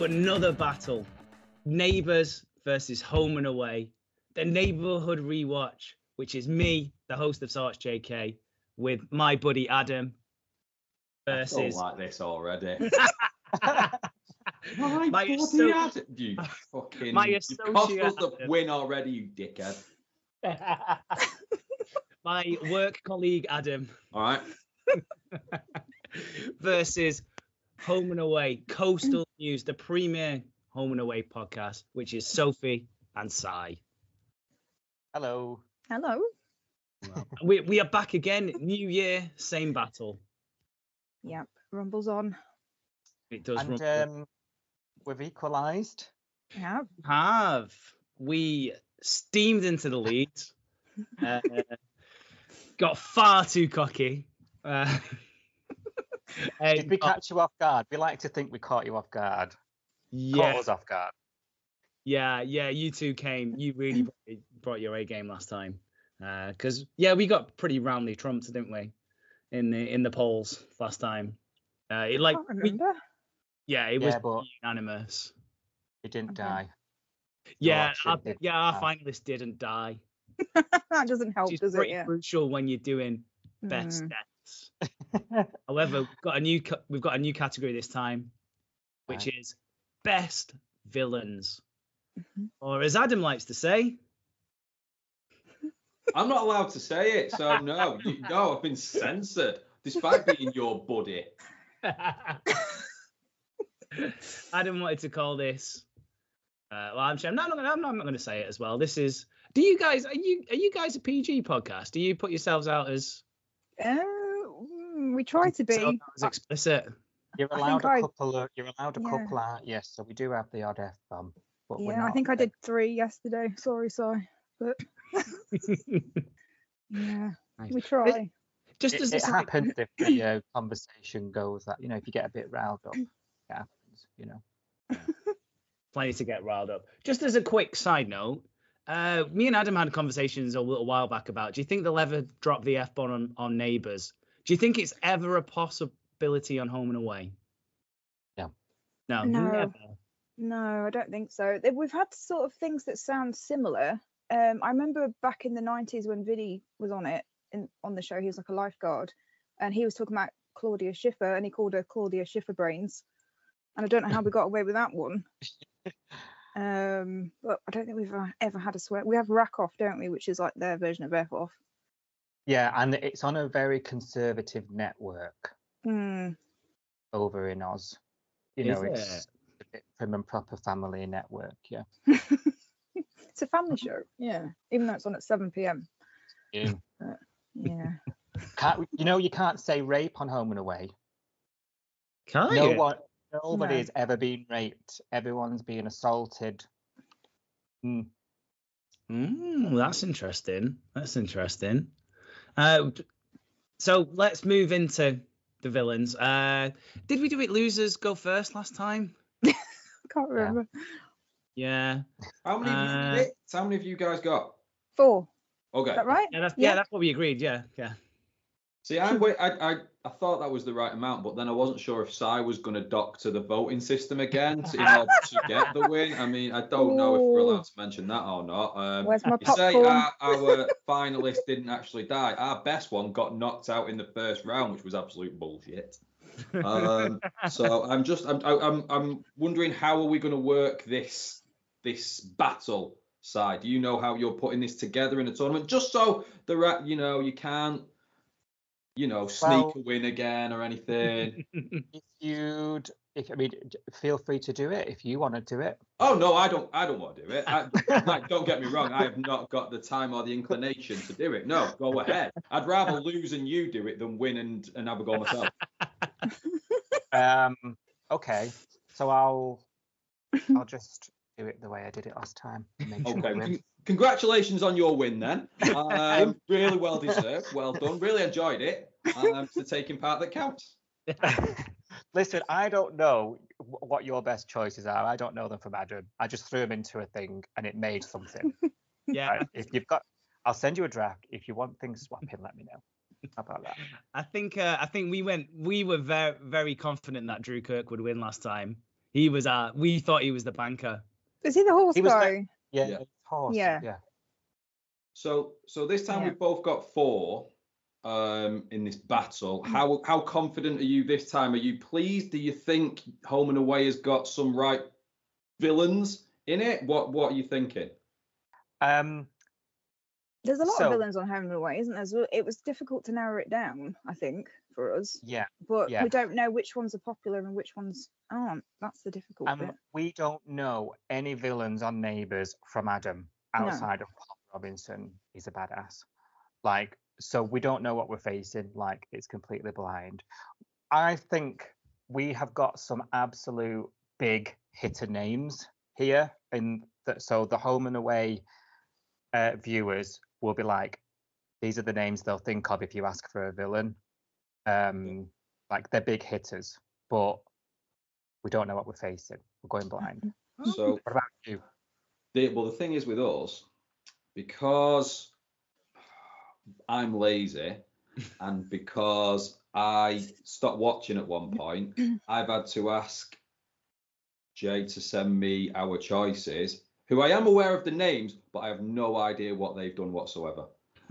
to another battle Neighbours versus Home and Away, the neighborhood rewatch, which is me, the host of Sarge JK, with my buddy Adam I don't versus. like this already. My My bloody Adam, you fucking. My you associate cost us the win already, you dickhead. my work colleague Adam All right. versus Home and Away, Coastal News, the premier Home and Away podcast, which is Sophie and Sai. Hello. Hello. We, we are back again, new year, same battle. Yep. Rumble's on. It does and rumble. um, we've equalised. Yeah. have we steamed into the lead uh, got far too cocky uh, and Did we catch you off guard? We like to think we caught you off guard. Caught yeah us off guard. yeah yeah you two came you really brought- brought your a game last time because yeah we got pretty roundly trumped didn't we in the in the polls last time uh it like I can't we- remember. yeah it was Yeah, but- unanimous It didn't die. yeah actually our, did yeah our die. finalists didn't die that doesn't help, which is does it? Yeah. crucial when you're doing best Mm. Deaths. However, we've got a new we've got a new category this time, which Right. is best villains, Mhm. or as Adam likes to say, I'm not allowed to say it, so no. You, no, I've been censored, despite being your buddy. Adam wanted to call this. Uh, well, I'm, I'm not. I'm not, I'm not going to say it as well. This is. Do you guys are you are you guys a PG podcast? Do you put yourselves out as, Uh, we try to yourself be. out as explicit? You're allowed a a I- couple of you're allowed a Yeah. couple out, yes. So we do have the odd F bomb. But we're Yeah, I think I did three yesterday. Sorry, sorry. But yeah, Nice. we try. Just It, as it happens if the uh, conversation goes that you know if you get a bit riled up, it happens. You know. plenty to get riled up. Just as a quick side note, uh, me and Adam had conversations a little while back about. Do you think they'll ever drop the f bomb on, on neighbours? Do you think it's ever a possibility on home and away? No. No. No. Never. No, I don't think so. We've had sort of things that sound similar. Um, I remember back in the '90s when Vinny was on it in, on the show. He was like a lifeguard, and he was talking about Claudia Schiffer, and he called her Claudia Schiffer Brains. And I don't know how we got away with that one. Um, but I don't think we've uh, ever had a swear. We have rack off, don't we? Which is like their version of F off. Yeah, and it's on a very conservative network Hmm. over in Oz. You Is know, it's it? a bit prim and proper family network. Yeah. it's a family show, yeah. Even though it's on at 7 p.m. Yeah. Yeah. Can't, you know, you can't say rape on Home and Away. Can no you? one, nobody's No. ever been raped. Everyone's been assaulted. Mm. Mm, that's interesting. That's interesting. Uh, so let's move into the villains. Uh, did we do it? Losers go first last time. Can't remember. Yeah. How many? Uh, have you? How many have you guys got? Four. Okay. Is that right? Yeah, that's yeah. Yeah. that's what we agreed. Yeah, yeah. See, I'm. I, I I thought that was the right amount, but then I wasn't sure if Sai was going to dock to the voting system again to, in order to get the win. I mean, I don't know if we're allowed to mention that or not. Um, Where's my you say our, our finalist didn't actually die. Our best one got knocked out in the first round, which was absolute bullshit. Um, so I'm just I'm I'm I'm wondering how are we going to work this this battle side? Do you know how you're putting this together in a tournament? Just so the you know you can't you know sneak Well- a win again or anything. If you'd, if I mean, feel free to do it if you want to do it. oh no, I don't I don't want to do it. I, like, don't get me wrong, I have not got the time or the inclination to do it. No, go ahead. I'd rather lose and you do it than win and and have a go myself. Um, okay, so I'll, I'll just do it the way I did it last time. and Make sure Okay. I win. con- Congratulations on your win then. Um, really well deserved. Well done. Really enjoyed it. Um, it's the taking part that counts. Listen, I don't know what your best choices are. I don't know them from Adam. I just threw them into a thing and it made something. yeah. Right, If you've got, I'll send you a draft. If you want things swapping, let me know. How about that? I think uh, I think we went we were very very confident that Drew Kirk would win last time. He was uh we thought he was the banker. Is he the horse He was the- Yeah. Yeah. It's horse, Yeah. yeah. So so this time Yeah. we've both got four um in this battle. How how confident are you this time? Are you pleased? Do you think Home and Away has got some right villains in it? What what are you thinking? Um, There's a lot So- of villains on Home and Away, isn't there? So it was difficult to narrow it down, I think, for us. yeah. But Yeah. we don't know which ones are popular and which ones aren't. That's the difficult And bit. we don't know any villains on Neighbours from Adam No. outside of Paul Robinson. He's a badass. Like, so we don't know what we're facing. Like, it's completely blind. I think we have got some absolute big hitter names here, and that so the home and away uh, viewers will be like, these are the names they'll think of if you ask for a villain. Um, like they're big hitters, but we don't know what we're facing. We're going blind. So What about you? the, well the thing is with us, because I'm lazy and because I stopped watching at one point, I've had to ask Jay to send me our choices, who I am aware of the names, but I have no idea what they've done whatsoever.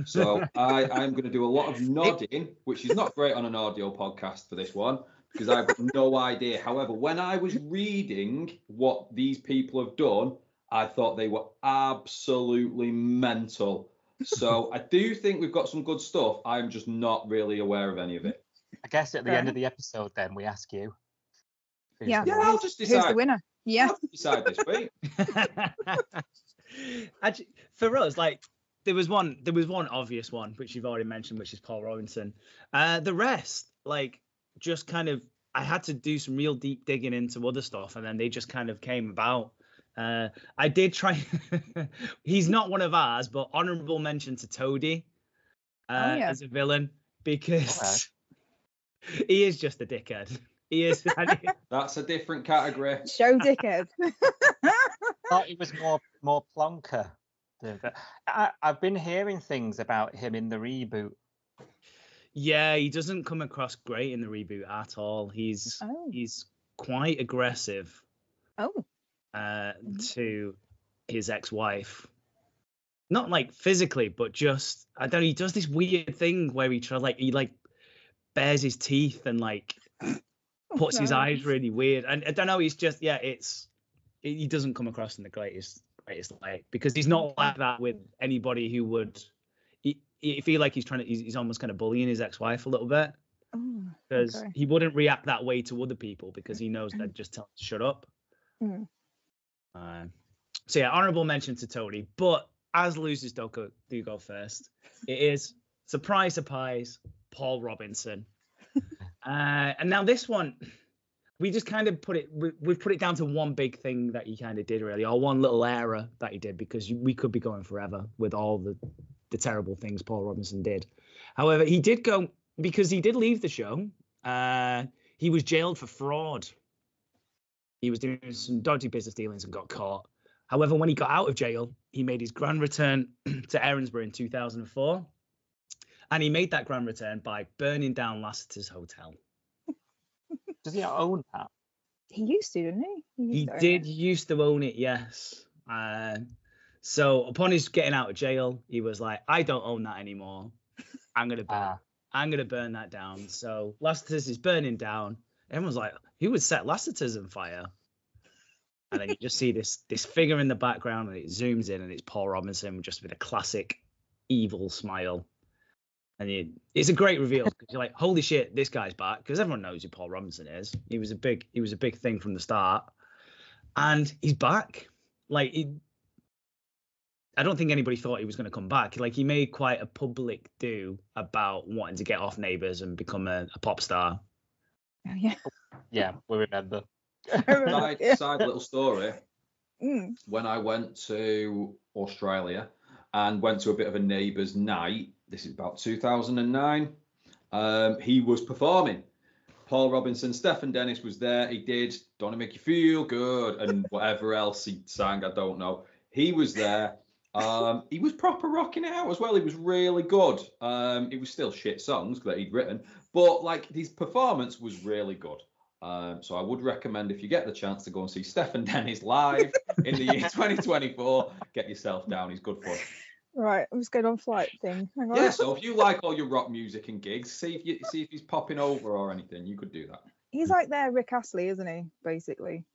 So I, I'm going to do a lot of nodding, which is not great on an audio podcast for this one, because I've no idea. However, when I was reading what these people have done, I thought they were absolutely mental. So I do think we've got some good stuff. I'm just not really aware of any of it. I guess at the Fair end of the episode, then we ask you. Yeah. Yeah. I'll just decide. Who's the winner? Yeah. I'll decide this week. Actually, for us, like there was one, there was one obvious one which you've already mentioned, which is Paul Robinson. Uh, the rest, like, just kind of, I had to do some real deep digging into other stuff, and then they just kind of came about. Uh, I did try. he's not one of ours, but honorable mention to Toady uh, yeah. as a villain because he is just a dickhead. He is. That's a different category. Show dickhead. thought it was more more plonker. Than that. I, I've been hearing things about him in the reboot. Yeah, he doesn't come across great in the reboot at all. He's Oh. he's quite aggressive Oh. uh, Mhm. to his ex-wife. Not like physically, but just I don't know. He does this weird thing where he tries like he like bares his teeth and like puts his no. eyes really weird. And I don't know. He's just yeah. It's he he doesn't come across in the greatest greatest like because he's not like that with anybody who would. He, he feel like he's trying to. He's, he's almost kind of bullying his ex-wife a little bit Oh, because okay. he wouldn't react that way to other people because he knows they'd just tell him to shut up. Mm. Uh, so yeah, honourable mention to Toady, but as losers do go, do go first, it is surprise, surprise, Paul Robinson. uh, and now this one, we just kind of put it, we, we've put it down to one big thing that he kind of did really, or one little error that he did because we could be going forever with all the the terrible things Paul Robinson did. However, he did go because he did leave the show. Uh, he was jailed for fraud. He was doing some dodgy business dealings and got caught. However, when he got out of jail, he made his grand return to Erinsborough in 2004. And he made that grand return by burning down Lassiter's hotel. Does he own that? He used to, didn't he? He used to did it. used to own it, yes. Uh, so upon his getting out of jail, he was like, I don't own that anymore. I'm gonna burn Ah. I'm gonna burn that down. So Lassiter's is burning down. Everyone's like, who would set Lassiter's on fire? And then you just see this this figure in the background, and it zooms in, and it's Paul Robinson just with a classic evil smile. And you, it's a great reveal because you're like, holy shit, this guy's back because everyone knows who Paul Robinson is. He was a big he was a big thing from the start, and he's back. Like he, I don't think anybody thought he was going to come back. Like he made quite a public do about wanting to get off Neighbours and become a, a pop star. Oh, yeah. Yeah, we remember. I remember, Side, yeah. side little story. Mm. when I went to Australia and went to a bit of a neighbour's night, this is about 2009, um, he was performing. Paul Robinson, Stefan Dennis was there. He did Don't It Make You Feel Good and whatever else he sang, I don't know. He was there. Um, he was proper rocking it out as well. He was really good. Um, it was still shit songs that he'd written, but like his performance was really good. Um, so I would recommend if you get the chance to go and see Stefan Dennis live in the year 2024, get yourself down. He's good fun. Right, I'm just going on flight thing. Hang on. Yeah, so if you like all your rock music and gigs, see if you see if he's popping over or anything, you could do that. He's like their Rick Astley, isn't he? Basically.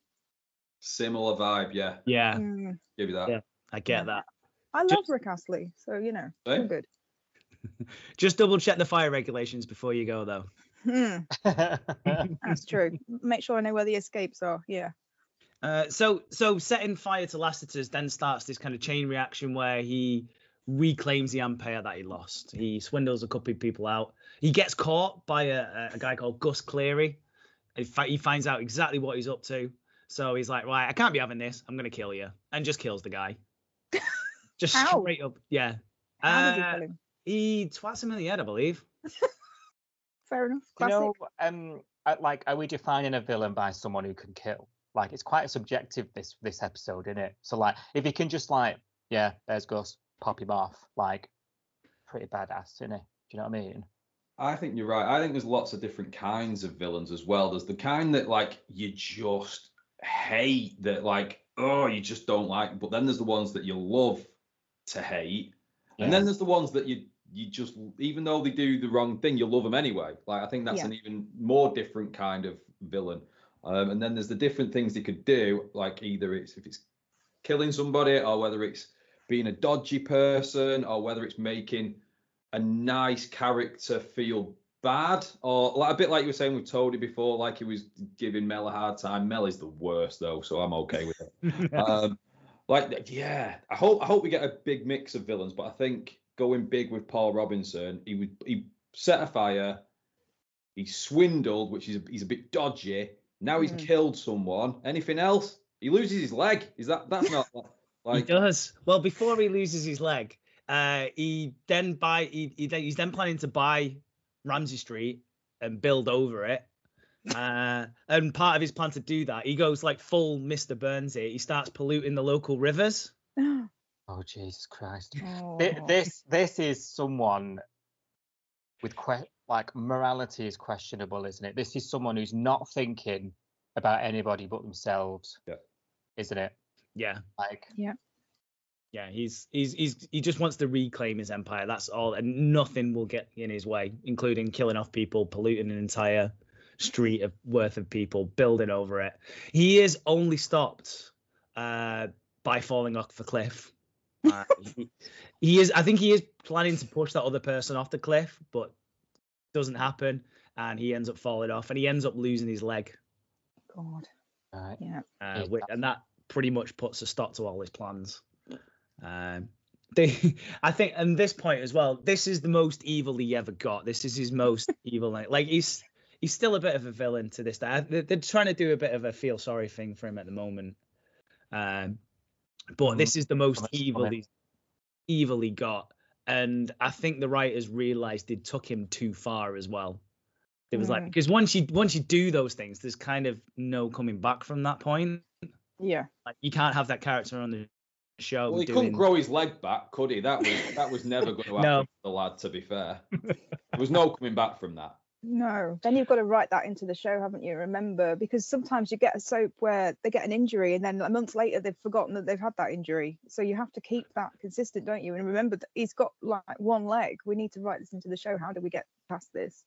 Similar vibe, yeah. Yeah, Mm. Give you that. Yeah. I get that. I love Just- Rick Astley, so you know, Same. I'm good. Just double check the fire regulations before you go, though. Hmm, that's true. Make sure I know where the escapes are. Yeah. Uh, so, so setting fire to Lassiter's then starts this kind of chain reaction where he reclaims the empire that he lost. He swindles a couple of people out. He gets caught by a, a guy called Gus Cleary. He, fi- he finds out exactly what he's up to. So he's like, right, I can't be having this. I'm gonna kill you, and just kills the guy. just How? straight up, yeah. How did he Uh, kill him? he twats him in the head, I believe. Fair enough. Classic. you know, um, like, are we defining a villain by someone who can kill? Like, it's quite subjective this this episode, isn't it? So, like, if he can just like, yeah, there's Gus, pop him off, like, pretty badass, isn't it? Do you know what I mean? I think you're right. I think there's lots of different kinds of villains as well. There's the kind that like you just hate that like oh you just don't like, but then there's the ones that you love to hate, and then there's the ones that you you just even though they do the wrong thing, you love them anyway. Like I think that's Yeah. an even more different kind of villain. Um, and then there's the different things they could do, like either it's if it's killing somebody or whether it's being a dodgy person or whether it's making a nice character feel bad or like a bit like you were saying with Toady before, like he was giving Mel a hard time. Mel is the worst though, so I'm okay with it. um, like yeah, I hope I hope we get a big mix of villains, but I think going big with Paul Robinson, he would he set a fire, he swindled, which is he's a bit dodgy. Now he's Mm. killed someone. Anything else? He loses his leg. Is that that's not he does. Well, before he loses his leg, uh, he then buy he, he then- he's then planning to buy Ramsay Street and build over it. Uh, and part of his plan to do that, he goes like full Mr. Burns here. He starts polluting the local rivers. Oh Jesus Christ! Oh. This this is someone with que- like morality is questionable, isn't it? This is someone who's not thinking about anybody but themselves. Yeah. Isn't it? Yeah, Like yeah. Yeah, he's he's he's he just wants to reclaim his empire. That's all, and nothing will get in his way, including killing off people, polluting an entire street of worth of people, building over it. He is only stopped uh, by falling off a cliff. Uh, he, he is. I think he is planning to push that other person off the cliff, but doesn't happen, and he ends up falling off, and he ends up losing his leg, God. right. Yeah. uh, which, and that pretty much puts a stop to all his plans. Um, they, I think, and this point as well, this is the most evil he ever got. This is his most evil night. Like he's he's still a bit of a villain to this day. They're, trying to do a bit of a feel sorry thing for him at the moment. Um, but Mm, this is the most that's evil he's evil he got, and I think the writers realized they took him too far as well. It was like Mm. because once you once you do those things, there's kind of no coming back from that point. Yeah. Like you can't have that character on the show. Well, he doing... couldn't grow his leg back, could he? That was that was never going to happen No. to the lad. To be fair, there was no coming back from that. No. Then you've got to write that into the show, haven't you? Remember, because sometimes you get a soap where they get an injury and then a month later they've forgotten that they've had that injury. So you have to keep that consistent, don't you? And remember that he's got like one leg. We need to write this into the show. How do we get past this?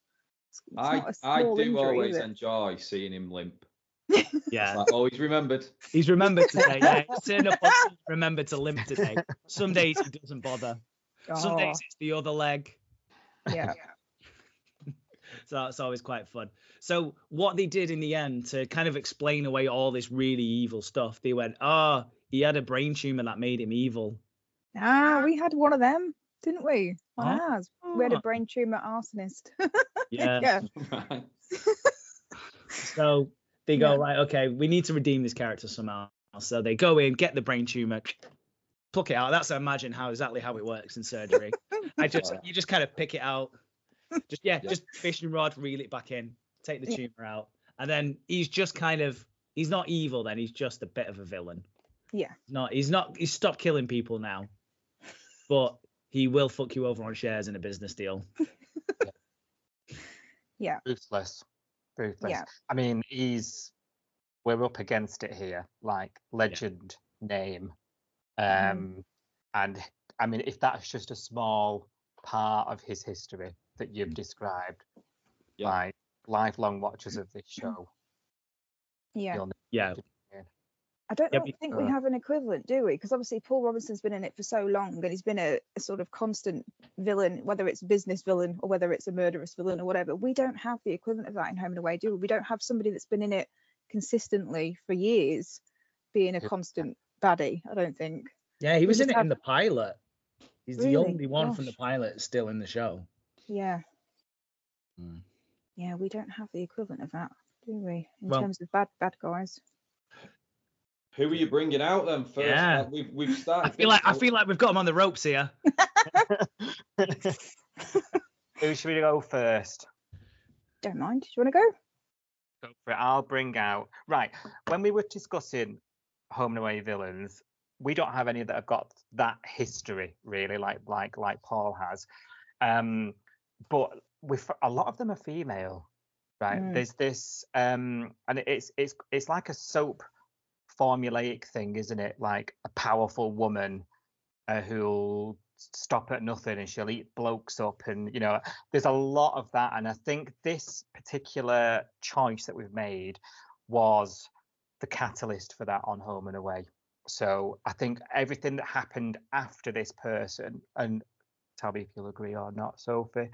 It's, it's I not a I small do injury, always enjoy seeing him limp. Yeah, Like, oh, he's remembered. he's remembered today. Yeah, he's turned up on remember to limp today. Some days he doesn't bother. Some Oh, days it's the other leg. yeah. So it's always quite fun. So what they did in the end to kind of explain away all this really evil stuff, they went, "Ah, he had a brain tumor that made him evil." Ah, we had one of them, didn't we? On Huh? ours. We had a Ah. brain tumor arsonist. Yeah. yeah. So they go Yeah. right. Okay, we need to redeem this character somehow. So they go in, get the brain tumor, pluck it out. That's I imagine how exactly how it works in surgery. I just you just kind of pick it out. Just yeah, Yeah. just fishing rod, reel it back in, take the tumor out, and then he's just kind of he's not evil. Then he's just a bit of a villain. Yeah. Not he's not he's stopped killing people now, but he will fuck you over on shares in a business deal. Yeah. Ruthless. Ruthless. Yeah. I mean, he's we're up against it here, like legend name. Mhm. Um, and I mean, if that's just a small part of his history that you've described, Yeah. like lifelong watchers of this show, Yeah. Yeah. What to do. I don't Yeah, know- be- think we uh, have an equivalent, do we? Because obviously Paul Robinson's been in it for so long and he's been a, a sort of constant villain, whether it's business villain or whether it's a murderous villain or whatever. We don't have the equivalent of that in Home and Away, do we? We don't have somebody that's been in it consistently for years being a Yeah. constant baddie, I don't think. Yeah, he We was in it in the pilot. He's the only one from the pilot still in the show. Yeah. Mm. Yeah, we don't have the equivalent of that, do we? In Well- terms of bad bad guys. Who are you bringing out then first? Yeah. Uh, we've we've started. I feel like I feel like we've got him on the ropes here. Who should we go first? Don't mind. Do you want to go? Go for it. I'll bring out right. When we were discussing home and away villains, we don't have any that have got that history really, like like like Paul has. Um, but with a lot of them are female, right? Mm. There's this, um, and it's it's it's like a soap formulaic thing, isn't it? Like a powerful woman uh, who'll stop at nothing and she'll eat blokes up and you know there's a lot of that and i think this particular choice that we've made was the catalyst for that on home and away so i think everything that happened after this person and tell me if you'll agree or not sophie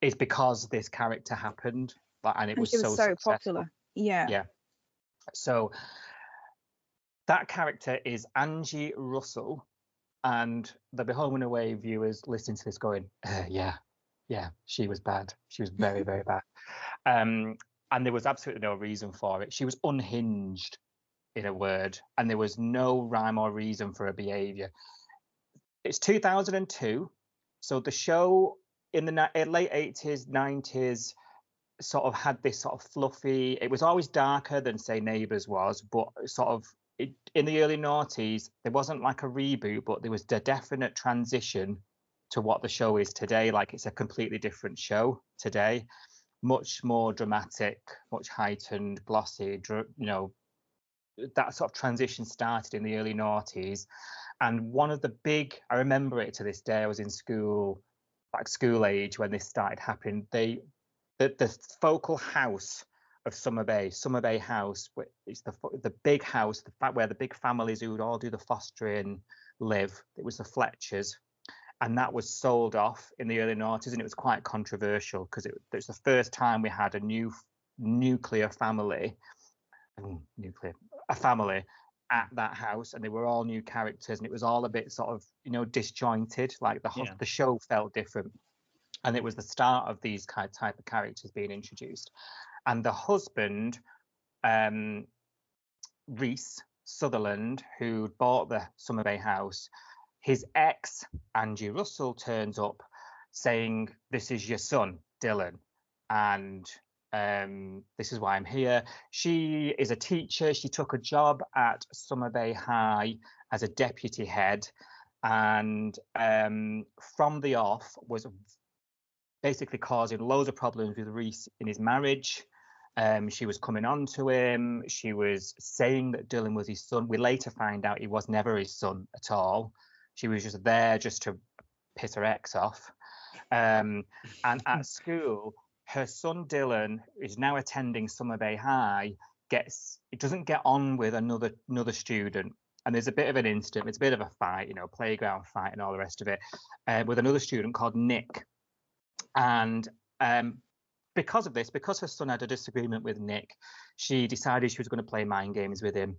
is because this character happened and it was she was so, so, popular. Yeah. Yeah. So that character is Angie Russell, and there'll be home and away viewers listening to this going, uh, yeah, yeah, she was bad. She was very, very bad. Um, and there was absolutely no reason for it. She was unhinged, in a word, and there was no rhyme or reason for her behaviour. It's 2002, so the show in the uh, late 80s, 90s sort of had this sort of fluffy. It was always darker than say Neighbours was, but sort of it, in the early noughties there wasn't like a reboot, but there was a definite transition to what the show is today. Like it's a completely different show today, much more dramatic, much heightened, glossy. You know, that sort of transition started in the early noughties. And one of the big, I remember it to this day. I was in school, like school age, when this started happening. They the, the focal house of Summer Bay, Summer Bay House, it's the the big house, the fact where the big families who would all do the fostering live. It was the Fletchers, and that was sold off in the early noughties, and it was quite controversial because it, it was the first time we had a new nuclear family, nuclear, a family at that house, and they were all new characters, and it was all a bit sort of you know disjointed. Like the Yeah. the show felt different and it was the start of these kind type of characters being introduced and the husband um rhys sutherland who bought the summer bay house his ex angie russell turns up saying this is your son dylan and um this is why i'm here she is a teacher she took a job at summer bay high as a deputy head and um, from the off was basically causing loads of problems with Reese in his marriage. Um, she was coming on to him. She was saying that Dylan was his son. We later find out he was never his son at all. She was just there just to piss her ex off. Um, and at school, her son Dylan is now attending Summer Bay High. Gets it doesn't get on with another another student, and there's a bit of an incident. It's a bit of a fight, you know, playground fight and all the rest of it, uh, with another student called Nick and um, because of this, because her son had a disagreement with Nick, she decided she was going to play mind games with him,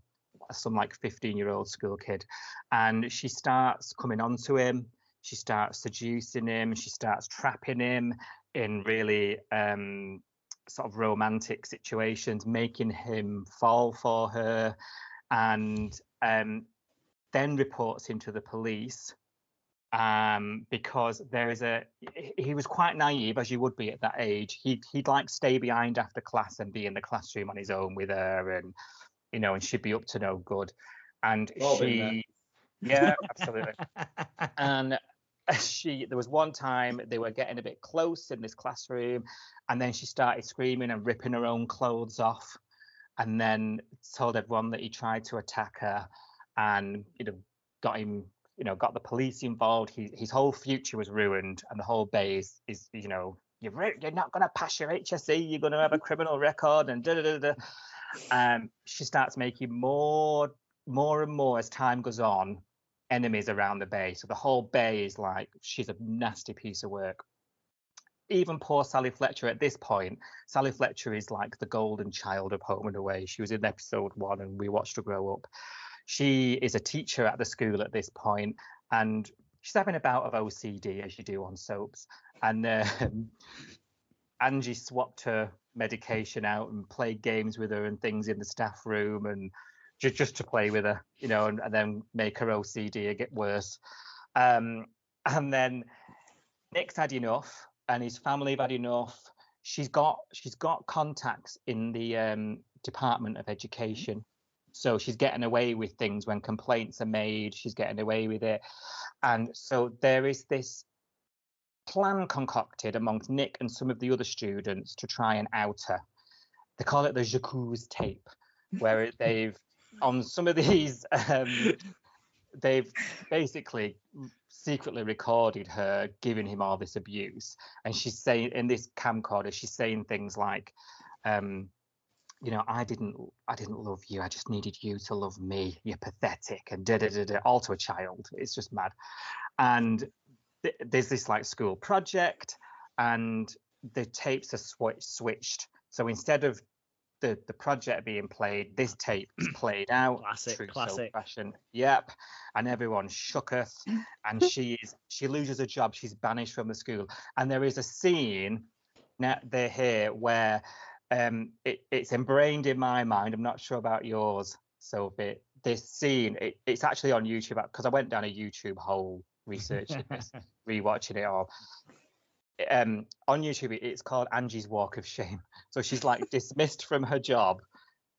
some like 15 year old school kid. And she starts coming on to him, she starts seducing him, she starts trapping him in really um, sort of romantic situations, making him fall for her, and um, then reports him to the police um, because there is a he- he was quite naive as you would be at that age. He'd he'd like stay behind after class and be in the classroom on his own with her, and you know, and she'd be up to no good. And All she, yeah, absolutely. and she there was one time they were getting a bit close in this classroom and then she started screaming and ripping her own clothes off and then told everyone that he tried to attack her and you know got him you know got the police involved he, his whole future was ruined and the whole bay is, is you know you're, you're not going to pass your HSC, you're going to have a criminal record and da da da da um she starts making more more and more as time goes on enemies around the bay. So the whole bay is like she's a nasty piece of work. Even poor Sally Fletcher at this point, Sally Fletcher is like the golden child of Home and Away. She was in episode one and we watched her grow up. She is a teacher at the school at this point and she's having a bout of OCD as you do on soaps. And um, Angie swapped her medication out and played games with her and things in the staff room and just just to play with her, you know, and, and then make her OCD get worse. Um, and then Nick's had enough, and his family have had enough. She's got she's got contacts in the um, Department of Education, so she's getting away with things when complaints are made. She's getting away with it, and so there is this plan concocted amongst Nick and some of the other students to try and out her. They call it the Jacques tape, where they've on some of these, um, they've basically secretly recorded her giving him all this abuse, and she's saying in this camcorder, she's saying things like, um, you know, I didn't, I didn't love you. I just needed you to love me. You're pathetic, and da da da da. All to a child. It's just mad. And th- there's this like school project, and the tapes are sw- switched. So instead of the the project being played, this tape is played out. Classic, true classic. Fashion. Yep. And everyone shooketh. and she is she loses her job. She's banished from the school. And there is a scene now they're here where um it, it's embrained in my mind. I'm not sure about yours, Sophie. This scene, it, it's actually on YouTube because I went down a YouTube hole researching this, rewatching it all um on YouTube it's called Angie's Walk of Shame. So she's like dismissed from her job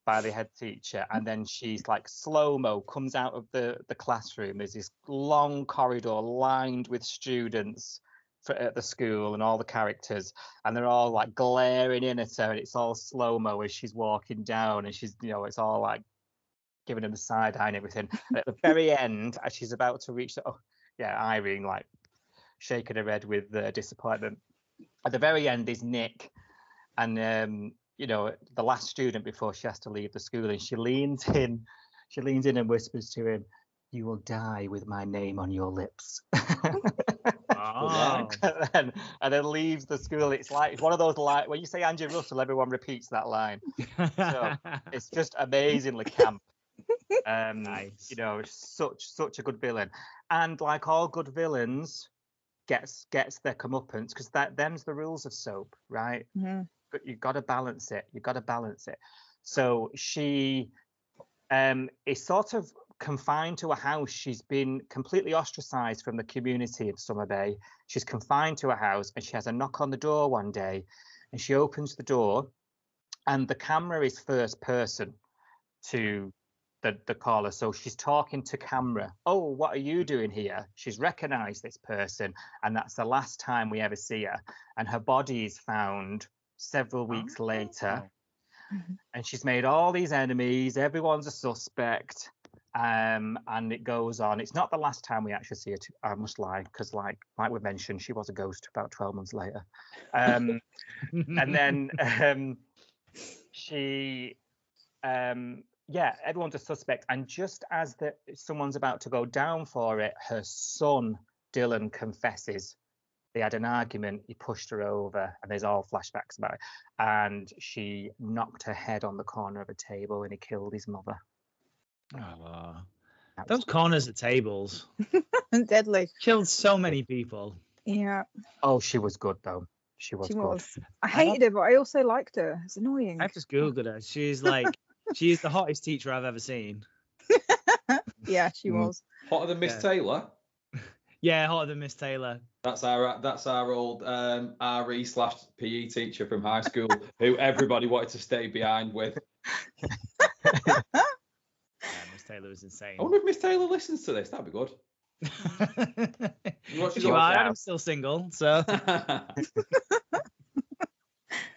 by the head teacher and then she's like slow-mo comes out of the the classroom there's this long corridor lined with students for, at the school and all the characters and they're all like glaring in at her and it's all slow-mo as she's walking down and she's you know it's all like giving him the side eye and everything and at the very end as she's about to reach the oh yeah Irene like shaking her head with uh, disappointment. At the very end is Nick, and um, you know the last student before she has to leave the school, and she leans in, she leans in and whispers to him, "You will die with my name on your lips." And, then, and then leaves the school. It's like it's one of those like when you say Angie Russell, everyone repeats that line. So, It's just amazingly camp. Um, Nice. You know, such such a good villain, and like all good villains, gets gets their comeuppance because that them's the rules of soap, right? Mhm. But you've got to balance it. You've got to balance it. So she um, is sort of confined to a house. She's been completely ostracized from the community of Summer Bay. She's confined to a house and she has a knock on the door one day and she opens the door and the camera is first person to the, the caller. So she's talking to camera. Oh, what are you doing here? She's recognized this person and that's the last time we ever see her. And her body is found several weeks later oh. and she's made all these enemies. Everyone's a suspect, um, and it goes on. It's not the last time we actually see her. t- I must lie, because like like we mentioned, she was a ghost about twelve months later. Um, and then um, she, um, yeah, everyone's a suspect. And just as the someone's about to go down for it, her son Dylan confesses. They had an argument. He pushed her over, and there's all flashbacks about it. And she knocked her head on the corner of a table, and he killed his mother. Aw. That Those corners of tables Deadly. killed so many people. Yeah, Oh, she was good though. She was she good. was. I I don't- hated her, but I also liked her. It's annoying. I've just googled her. She's like, she's the hottest teacher I've ever seen. Yeah, she Mm. was. Hotter than Miss Yeah. Taylor. Yeah, hotter than Miss Taylor. That's our that's our old um, RE slash PE teacher from high school who everybody wanted to stay behind with. Yeah, Miss Taylor was insane. I wonder if Miss Taylor listens to this. That'd be good. Well, she's you are. I'm still single, so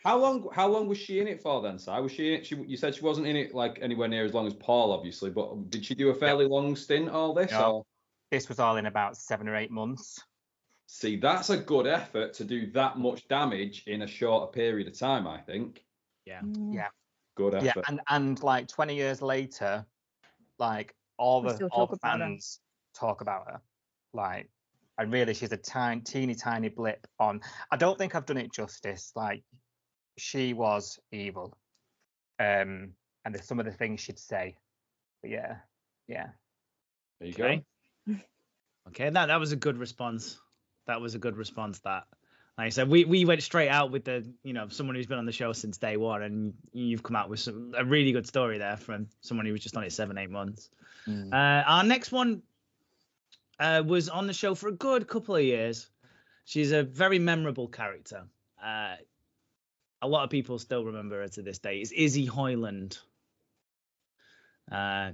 how long? How long was she in it for then? Si? Was she in it? She, you said she wasn't in it like anywhere near as long as Paul, obviously. But did she do a fairly long stint? All this? No. Or? this was all in about seven or eight months. See, that's a good effort to do that much damage in a shorter period of time. I think. yeah. Yeah. Good effort. Yeah, and and like 20 years later, like all We the still all talk the about her. fans talk about her. Like, and really, she's a tiny, teeny, tiny blip on. I don't think I've done it justice. Like, she was evil, um, and there's some of the things she'd say. But yeah, yeah. there you Okay. go. Okay, that that was a good response. That was a good response. That, like I said, we we went straight out with the you know someone who's been on the show since day one, and you've come out with some a really good story there from someone who was just on it seven eight months. Mm. Uh, our next one uh, was on the show for a good couple of years. She's a very memorable character. Uh, a lot of people still remember her to this day. It's Izzy Hoyland. Uh,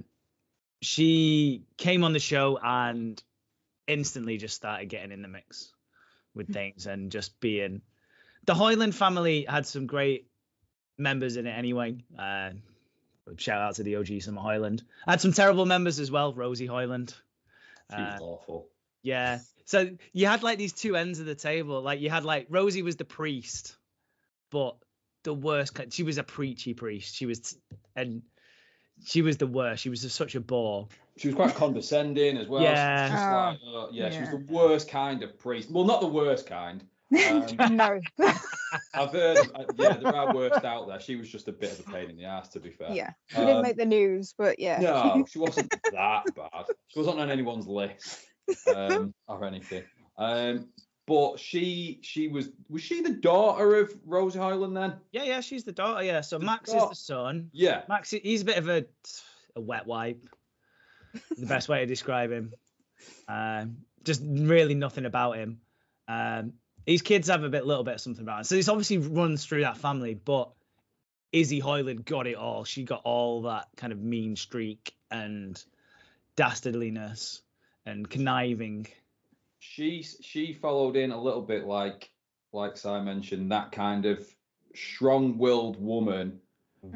she came on the show and instantly just started getting in the mix with things and just being. The Hoyland family had some great members in it anyway. Uh, shout out to the OG Summer Hoyland. Had some terrible members as well. Rosie Hoyland. She was Uh, awful. yeah. So you had like these two ends of the table. Like you had like Rosie was the priest, but the worst. She was a preachy priest. She was, and she was the worst. She was just such a bore. She was quite condescending as well. She was Yeah. just like, uh, yeah, she was the worst kind of priest. Well, not the worst kind. Um, no. I've heard, uh, yeah, there are worse out there. She was just a bit of a pain in the ass, to be fair. yeah. She didn't Um, make the news, but yeah. No, she wasn't that bad. She wasn't on anyone's list um, or anything. Um, but she, she was, was she the daughter of Rosie Hoyland then? Yeah, yeah. She's the daughter. Yeah. So The Max is the son. Yeah. Max, he's a bit of a a wet wipe. The best way to describe him. Um, just really nothing about him. Um, his kids have a bit, little bit of something about him. So this obviously runs through that family, but Izzy Hoyland got it all. She got all that kind of mean streak and dastardliness and conniving. she she followed in a little bit like like Si mentioned that kind of strong-willed woman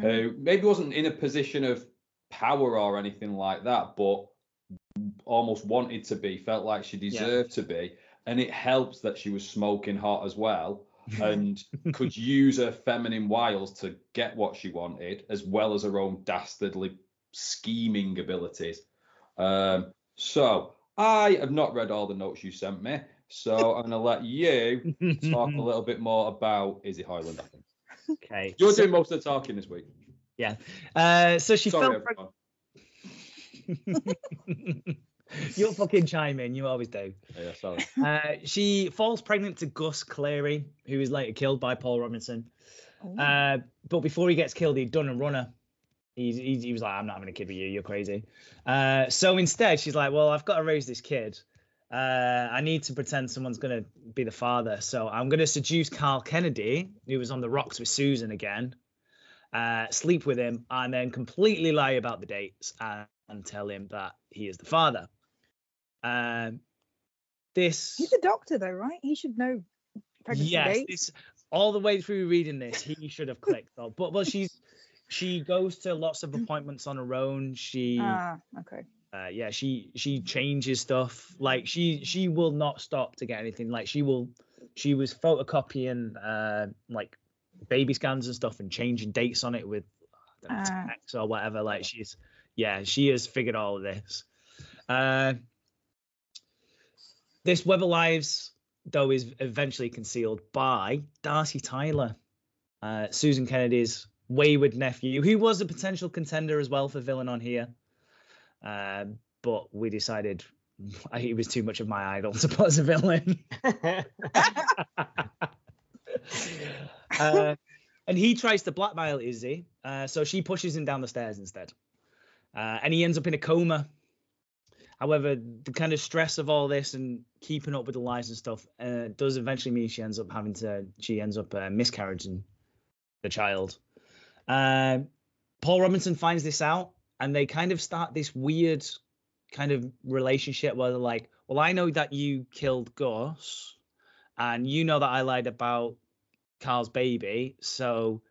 who maybe wasn't in a position of power or anything like that, but almost wanted to be, felt like she deserved to be, and it helps that she was smoking hot as well and could use her feminine wiles to get what she wanted, as well as her own dastardly scheming abilities. Um, so I have not read all the notes you sent me, so I'm gonna let you talk a little bit more about Izzy Hoyland. I think okay. you're so, doing most of the talking this week. Yeah. Uh, so she Sorry, felt. preg- You'll fucking chime in. You always do. Yeah, sorry. Uh, she falls pregnant to Gus Cleary, who is later killed by Paul Robinson. Oh. Uh, but before he gets killed, he'd done a runner. He, he, he was like, I'm not having a kid with you. You're crazy. Uh, so instead, she's like, Well, I've got to raise this kid. Uh, I need to pretend someone's going to be the father. So I'm going to seduce Carl Kennedy, who was on the rocks with Susan again, uh, sleep with him, and then completely lie about the dates and, and tell him that he is the father. Um, this. He's a doctor, though, right? He should know pregnancy yes, dates. this all the way through reading this, he should have clicked though. But well, she's she goes to lots of appointments on her own. She Ah, okay. uh, yeah, she she changes stuff. Like she she will not stop to get anything. Like she will she was photocopying uh like baby scans and stuff and changing dates on it with I don't know, text or whatever. Like she's yeah, she has figured all of this. Uh this Web of Lives though is eventually concealed by Darcy Tyler, uh, Susan Kennedy's wayward nephew, who was a potential contender as well for villain on here. Um, but we decided he was too much of my idol to put as a villain. uh, and he tries to blackmail Izzy, uh, so she pushes him down the stairs instead. Uh, and he ends up in a coma. However, the kind of stress of all this and keeping up with the lies and stuff uh, does eventually mean she ends up having to, she ends up uh, miscarrying the child. Paul Robinson finds this out, and they kind of start this weird kind of relationship where they're like, well, I know that you killed Gus, and you know that I lied about Carl's baby. So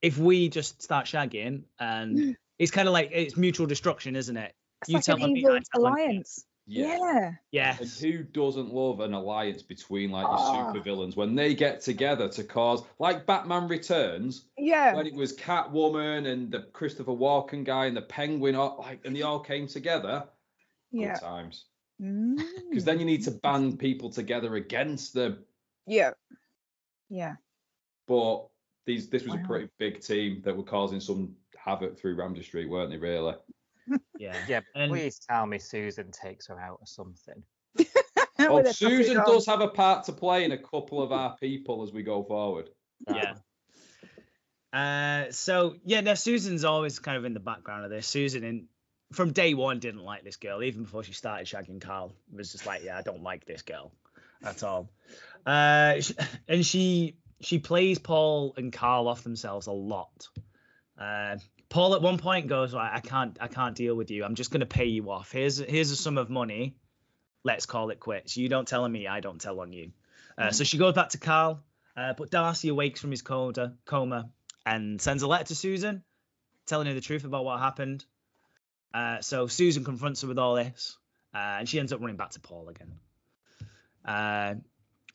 if we just start shagging, and it's kind of like it's mutual destruction, isn't it? It's You like an tell me, I evil tell on alliance. Yeah. Yeah. Yes. And who doesn't love an alliance between like your Ah. supervillains when they get together to cause like Batman Returns Yeah. when it was Catwoman and the Christopher Walken guy and the Penguin all- like and they all came together. Yeah. Good times. Mm. Because then you need to band people together against them. Yeah. Yeah. But these this was a pretty big team that were causing some havoc through Ramsay Street, weren't they? Really? Yeah. Yeah, And- please tell me Susan takes her out or something. Oh, With a Susan puppy does have a part to play in a couple of our people as we go forward. Yeah. Uh, so yeah, now Susan's always kind of in the background of this. Susan, in from day one, didn't like this girl, even before she started shagging Carl. Was just like, yeah, I don't like this girl at all. Uh, sh- and she she plays Paul and Carl off themselves a lot. Uh, Paul at one point goes, right, I can't I can't deal with you. I'm just gonna pay you off. Here's here's a sum of money. Let's call it quits. You don't tell on me, I don't tell on you. Uh, so she goes back to Carl, uh, but Darcy awakes from his coda, coma and sends a letter to Susan, telling her the truth about what happened. Uh, so Susan confronts her with all this, uh, and she ends up running back to Paul again. Uh,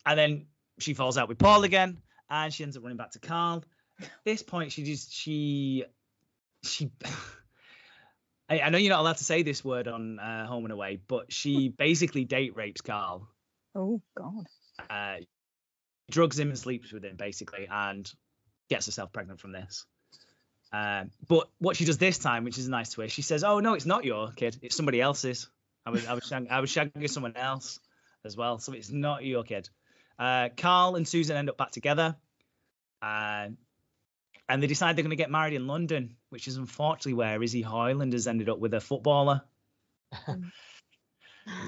and then she falls out with Paul again, and she ends up running back to Carl. At this point, she just she she. I, I know you're not allowed to say this word on uh, Home and Away, but she basically date rapes Carl Oh God. uh, drugs him and sleeps with him basically, and gets herself pregnant from this. Um, but what she does this time, which is a nice twist, she says, "Oh no, it's not your kid; it's somebody else's. I was I was shag- I was shagging someone else as well, so it's not your kid." Uh, Carl and Susan end up back together, uh, and they decide they're going to get married in London, which is unfortunately where Izzy Hoyland has ended up with a footballer.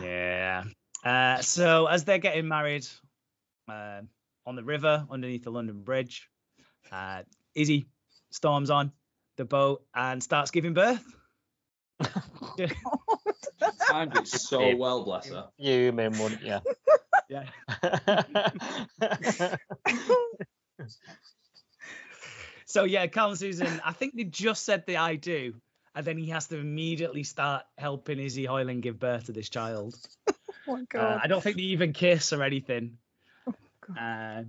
yeah. Uh, so as they're getting married uh, on the river underneath the London Bridge, uh, Izzy storms on the boat and starts giving birth. Timed it so well, bless her. You, Human, wouldn't you? Yeah. So yeah, Carl and Susan, I think they just said the I do, and then he has to immediately start helping Izzy Hoyland give birth to this child. Oh my Uh, God. I don't think they even kiss or anything. Oh God. Uh,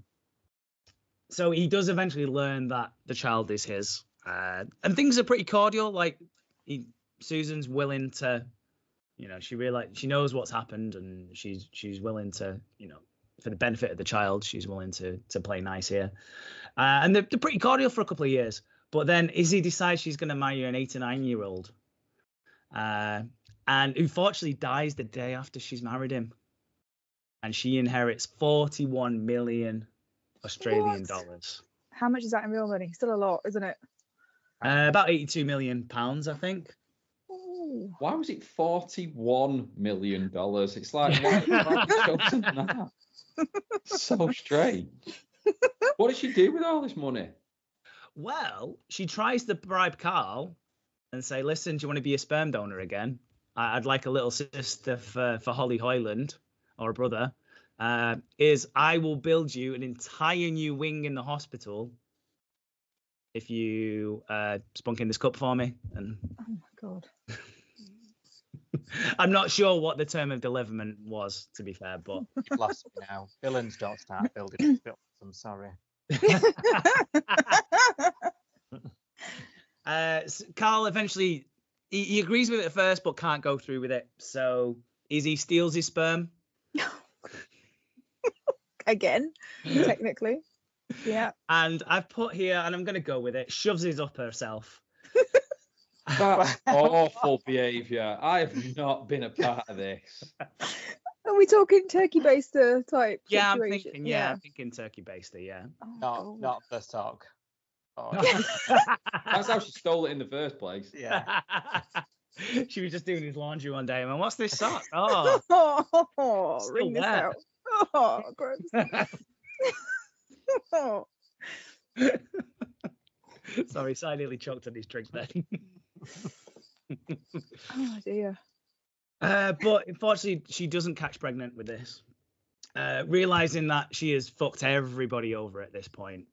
so he does eventually learn that the child is his, uh, and things are pretty cordial. Like he, Susan's willing to, you know, she realize she knows what's happened, and she's she's willing to, you know, for the benefit of the child, she's willing to to play nice here. Uh, and they're, they're pretty cordial for a couple of years. But then Izzy decides she's going to marry an eight to nine year old. Uh, and unfortunately dies the day after she's married him. And she inherits 41 million Australian What? dollars. How much is that in real money? Still a lot, isn't it? Uh, about 82 million pounds, I think. Ooh. Why was it forty-one million dollars? It's like why, why have you chosen that? So strange. What does she do with all this money? Well, she tries to bribe Carl and say, listen, do you want to be a sperm donor again? I- I'd like a little sister for, for Holly Hoyland or a brother. Uh, is I will build you an entire new wing in the hospital if you uh, spunk in this cup for me. And Oh my God. I'm not sure what the term of deliverment was, to be fair, but You've lost me now. Villains don't start building films. I'm sorry. uh, s- Carl eventually he, he agrees with it at first, but can't go through with it. So Izzy steals his sperm. Again, technically. Yeah. And I've put here, and I'm going to go with it, shoves his up herself. That's awful behaviour. I have not been a part of this. Are we talking turkey baster type? Yeah, I'm situation? thinking, yeah, I'm thinking turkey baster, yeah. Oh, Not God. not the sock. Oh, That's how she stole it in the first place. yeah. she was just doing his laundry one day and went, What's this sock? Oh, Oh, Still ring this out. Oh, gross. Oh. sorry, so I nearly choked on his drink then. oh dear. Uh, but unfortunately, she doesn't catch pregnant with this. Uh, realizing that she has fucked everybody over at this point,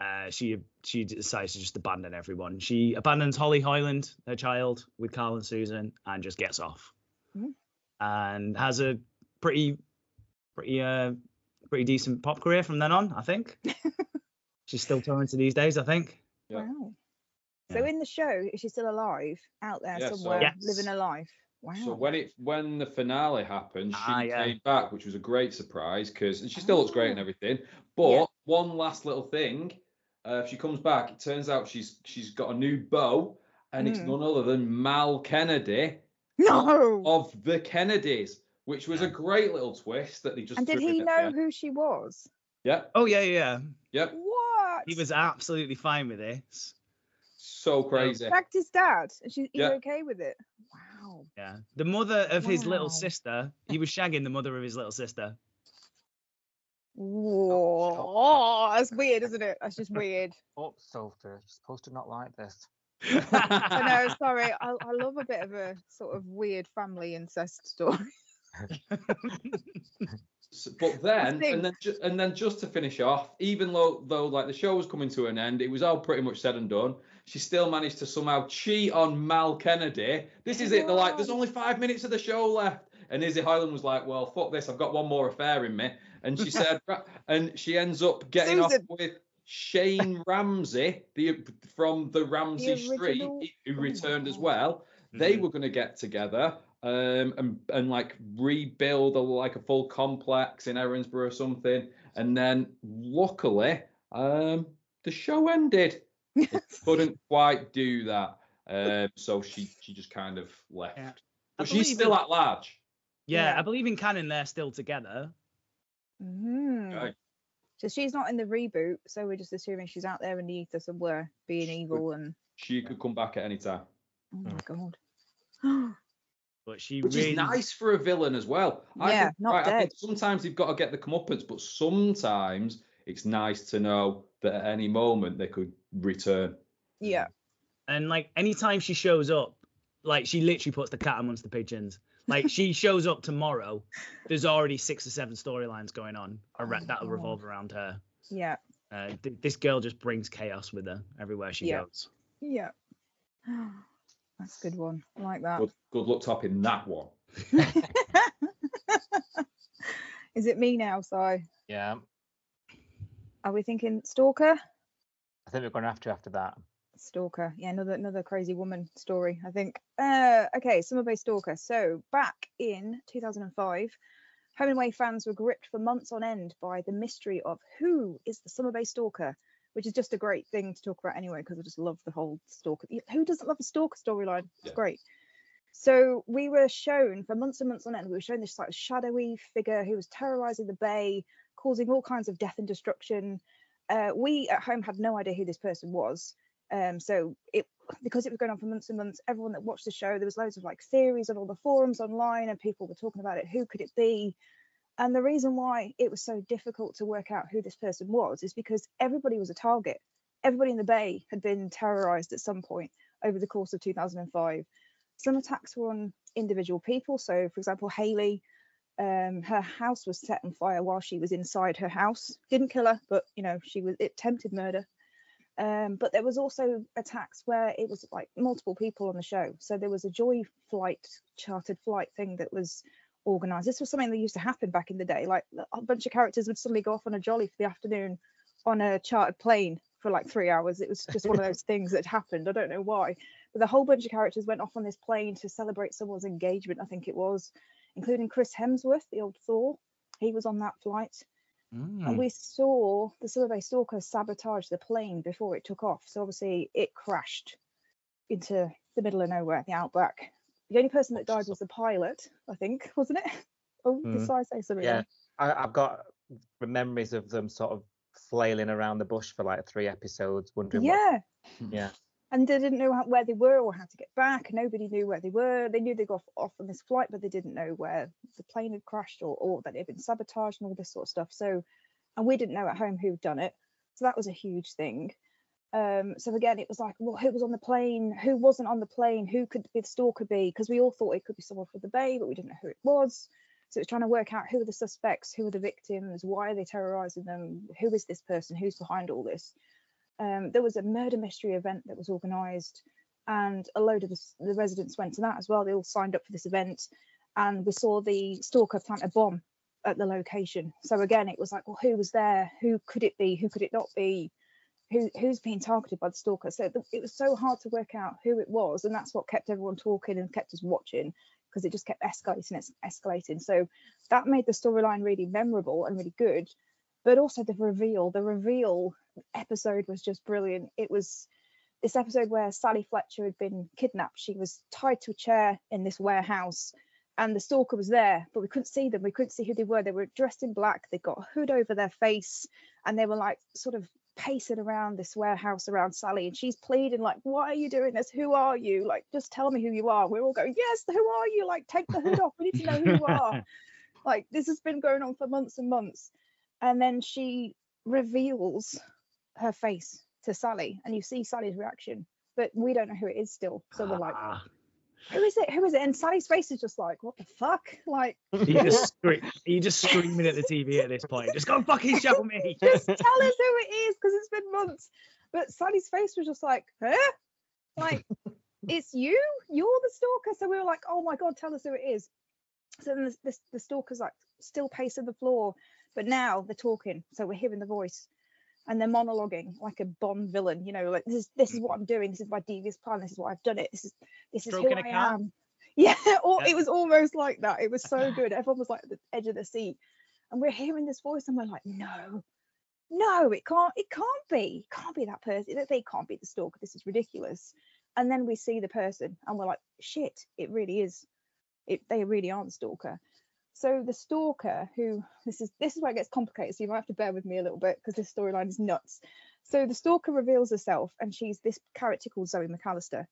uh, she she decides to just abandon everyone. She abandons Holly Hoyland, her child, with Carl and Susan, and just gets off, Mhm. and has a pretty pretty uh pretty decent pop career from then on. I think she's still touring to these days. I think. Yeah. Wow. So in the show, is she still alive out there Yeah, so- somewhere, Yes. living a life? Wow. So when it when the finale happened, she Ah, yeah. came back, which was a great surprise because she still looks great and Oh. everything. But Yeah. one last little thing, uh, if she comes back, it turns out she's she's got a new beau, and it's Mm. none other than Mal Kennedy no. of the Kennedys, which was a great little twist that they just. and did he know the end. who she was? Yeah, Oh yeah, yeah. yep, What? He was absolutely fine with this. So crazy. Shagged his dad, and she, he's Yeah. okay with it. Wow. Yeah. The mother of his little sister. He was shagging the mother of his little sister. Whoa, that's weird, isn't it? That's just weird. Oh, Sophie, you're supposed to not like this. I know, sorry. I, I love a bit of a sort of weird family incest story. S- But then, and then, ju- and then, just to finish off, even though though like the show was coming to an end, it was all pretty much said and done. She still managed to somehow cheat on Mal Kennedy. This is it. They're like, there's only five minutes of the show left, and Izzy Hoyland was like, well, fuck this, I've got one more affair in me, and she said, and she ends up getting Susan. off with Shane Ramsay, the from the Ramsay Street, who Oh, returned as well. They Mhm. were going to get together um, and and like rebuild a like a full complex in Erinsborough or something. And then luckily, um, the show ended. It couldn't quite do that. Um, so she she just kind of left. Yeah. But she's still in- at large. Yeah, Yeah. I believe in canon they're still together. Mhm. Okay. So she's not in the reboot, so we're just assuming she's out there in the ether somewhere, being evil and. She could come back at any time, Oh my god. But she which really is nice for a villain as well. I Yeah, think, not right, I think dead. sometimes you've got to get the comeuppance, but sometimes it's nice to know that at any moment they could return. yeah. and like anytime she shows up, like she literally puts the cat amongst the pigeons. Like she shows up tomorrow, there's already six or seven storylines going on around, Oh, that'll God. revolve around her. Yeah. Uh, th- this girl just brings chaos with her everywhere she Yeah. goes. Yeah. That's a good one. I like that. Good, good luck topping that one. Is it me now, Si? Yeah, Are we thinking Stalker? I think we're going to have to after that. Stalker. Yeah, another another crazy woman story, I think. Uh okay, Summer Bay Stalker. So back in 2005, home and away fans were gripped for months on end by the mystery of who is the Summer Bay Stalker, which is just a great thing to talk about anyway, because I just love the whole stalker. Who doesn't love the stalker storyline? It's Yeah. great. So we were shown for months and months on end, we were shown this sort of shadowy figure who was terrorizing the bay, causing all kinds of death and destruction. Uh, we at home had no idea who this person was. Um, so it because it was going on for months and months, everyone that watched the show, there was loads of like theories on all the forums online, and people were talking about it. Who could it be? And the reason why it was so difficult to work out who this person was is because everybody was a target. Everybody in the bay had been terrorized at some point over the course of 2005. Some attacks were on individual people. So, for example, Haley, um, her house was set on fire while she was inside her house. Didn't kill her, but you know, she was it attempted murder. Um, but there was also attacks where it was like multiple people on the show. So there was a joy flight, chartered flight thing that was organized. This was something that used to happen back in the day. Like a bunch of characters would suddenly go off on a jolly for the afternoon on a chartered plane for like three hours. It was just one of those things that happened. I don't know why. But the whole bunch of characters went off on this plane to celebrate someone's engagement, I think it was, including Chris Hemsworth, the old Thor. He was on that flight. Mm. And we saw the Summer Bay Stalker sabotage the plane before it took off. So obviously it crashed into the middle of nowhere, the outback. The only person that died was the pilot, I think, wasn't it? Oh, Mm. did I say something? Yeah, I, I've got memories of them sort of flailing around the bush for like three episodes, wondering what. Yeah. And they didn't know how, where they were or how to get back. Nobody knew where they were. They knew they got off on this flight, but they didn't know where the plane had crashed or, or that it had been sabotaged and all this sort of stuff. So, and we didn't know at home who'd done it. So that was a huge thing. Um, so again, it was like, well, who was on the plane? Who wasn't on the plane? Who could the stalker be? Because we all thought it could be someone from the Bay, but we didn't know who it was. So it's trying to work out who are the suspects, who are the victims, why are they terrorizing them, who is this person, who's behind all this. Um, there was a murder mystery event that was organised, and a load of the, the residents went to that as well. They all signed up for this event, and we saw the stalker plant a bomb at the location. So again, it was like, well, who was there? Who could it be? Who could it not be? Who who's being targeted by the stalker? So it was so hard to work out who it was, and that's what kept everyone talking and kept us watching because it just kept escalating, es- escalating. So that made the storyline really memorable and really good. But also the reveal, the reveal episode was just brilliant. It was this episode where Sally Fletcher had been kidnapped. She was tied to a chair in this warehouse and the stalker was there, but we couldn't see them. We couldn't see who they were. They were dressed in black. They got a hood over their face, and they were like sort of pacing around this warehouse around Sally. And she's pleading like, "Why are you doing this? Who are you? Like, just tell me who you are." We're all going, "Yes, who are you? Like, take the hood off. We need to know who you are." like, this has been going on for months and months, and then she reveals her face to Sally, and you see Sally's reaction, but we don't know who it is still. So we're like, Ah, who is it? Who is it? And Sally's face is just like, what the fuck? Like, you just scream, you just screaming at the TV at this point. Just go fucking show me. just tell us who it is because it's been months. But Sally's face was just like, huh? Like, it's you? You're the stalker. So we were like, oh my God, tell us who it is. So then the, the, the stalker's like still pacing the floor, but now they're talking. So we're hearing the voice and they're monologuing like a Bond villain, you know, like this is this is what I'm doing, this is my devious plan, this is what I've done it, this is this is Stroking who I cat? am. Yeah, or Yeah. it was almost like that. It was so good. Everyone was like at the edge of the seat. And we're hearing this voice and we're like, no, no, it can't, it can't be. It can't be that person. They can't be the stalker. This is ridiculous. And then we see the person and we're like, shit, it really is. It they really are the stalker. So the stalker, who this is this is where it gets complicated, so you might have to bear with me a little bit because this storyline is nuts. So the stalker reveals herself, and she's this character called Zoe McAllister.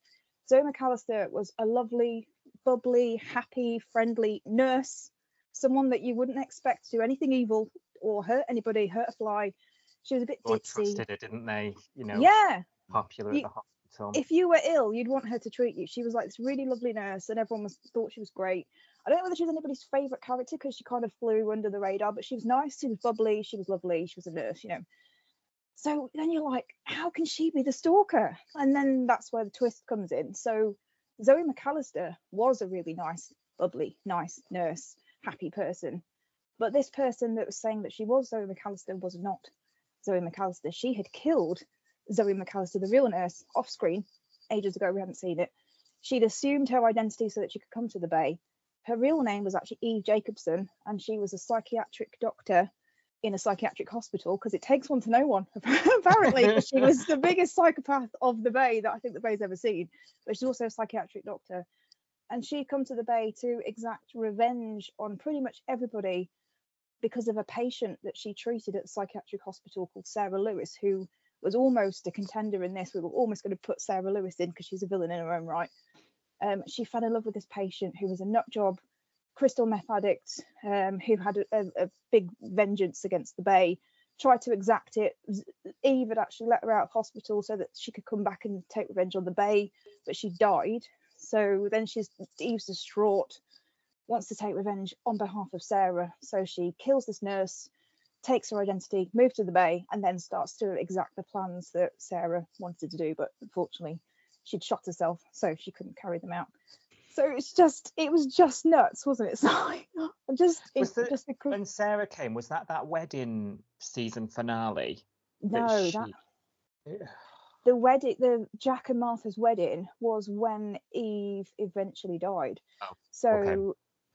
Zoe McAllister was a lovely, bubbly, happy, friendly nurse, someone that you wouldn't expect to do anything evil or hurt anybody, hurt a fly. She was a bit ditzy. trusted her, didn't they? You know, Yeah, popular You- at the hospital. if you were ill, you'd want her to treat you. She was like this really lovely nurse, and everyone was thought she was great. I don't know whether she was anybody's favourite character because she kind of flew under the radar, but she was nice, she was bubbly, she was lovely, she was a nurse, you know. So then you're like, how can she be the stalker? And then that's where the twist comes in. So Zoe McAllister was a really nice, bubbly, nice nurse, happy person. But this person that was saying that she was Zoe McAllister was not Zoe McAllister. She had killed Zoe McAllister, the real nurse, off screen ages ago. We hadn't seen it. She'd assumed her identity so that she could come to the Bay. Her real name was actually Eve Jacobson, and she was a psychiatric doctor in a psychiatric hospital because it takes one to know one, apparently she was the biggest psychopath of the Bay that I think the Bay's ever seen, but she's also a psychiatric doctor. And she'd come to the Bay to exact revenge on pretty much everybody because of a patient that she treated at the psychiatric hospital called Sarah Lewis, who was almost a contender in this. We were almost going to put Sarah Lewis in because she's a villain in her own right. Um, she fell in love with this patient who was a nut job, crystal meth addict, um, who had a, a, a big vengeance against the Bay. Tried to exact it. Eve had actually let her out of hospital so that she could come back and take revenge on the Bay, but she died. So then she's Eve's distraught, wants to take revenge on behalf of Sarah. So she kills this nurse, takes her identity, moves to the Bay, and then starts to exact the plans that Sarah wanted to do. But unfortunately, she'd shot herself, so she couldn't carry them out. So it's just, it was just nuts, wasn't it? So I just, Was it's the- just a cr- when Sarah came, was that that wedding season finale? no, she- that the wedding, the Jack and Martha's wedding was when Eve eventually died. Oh, so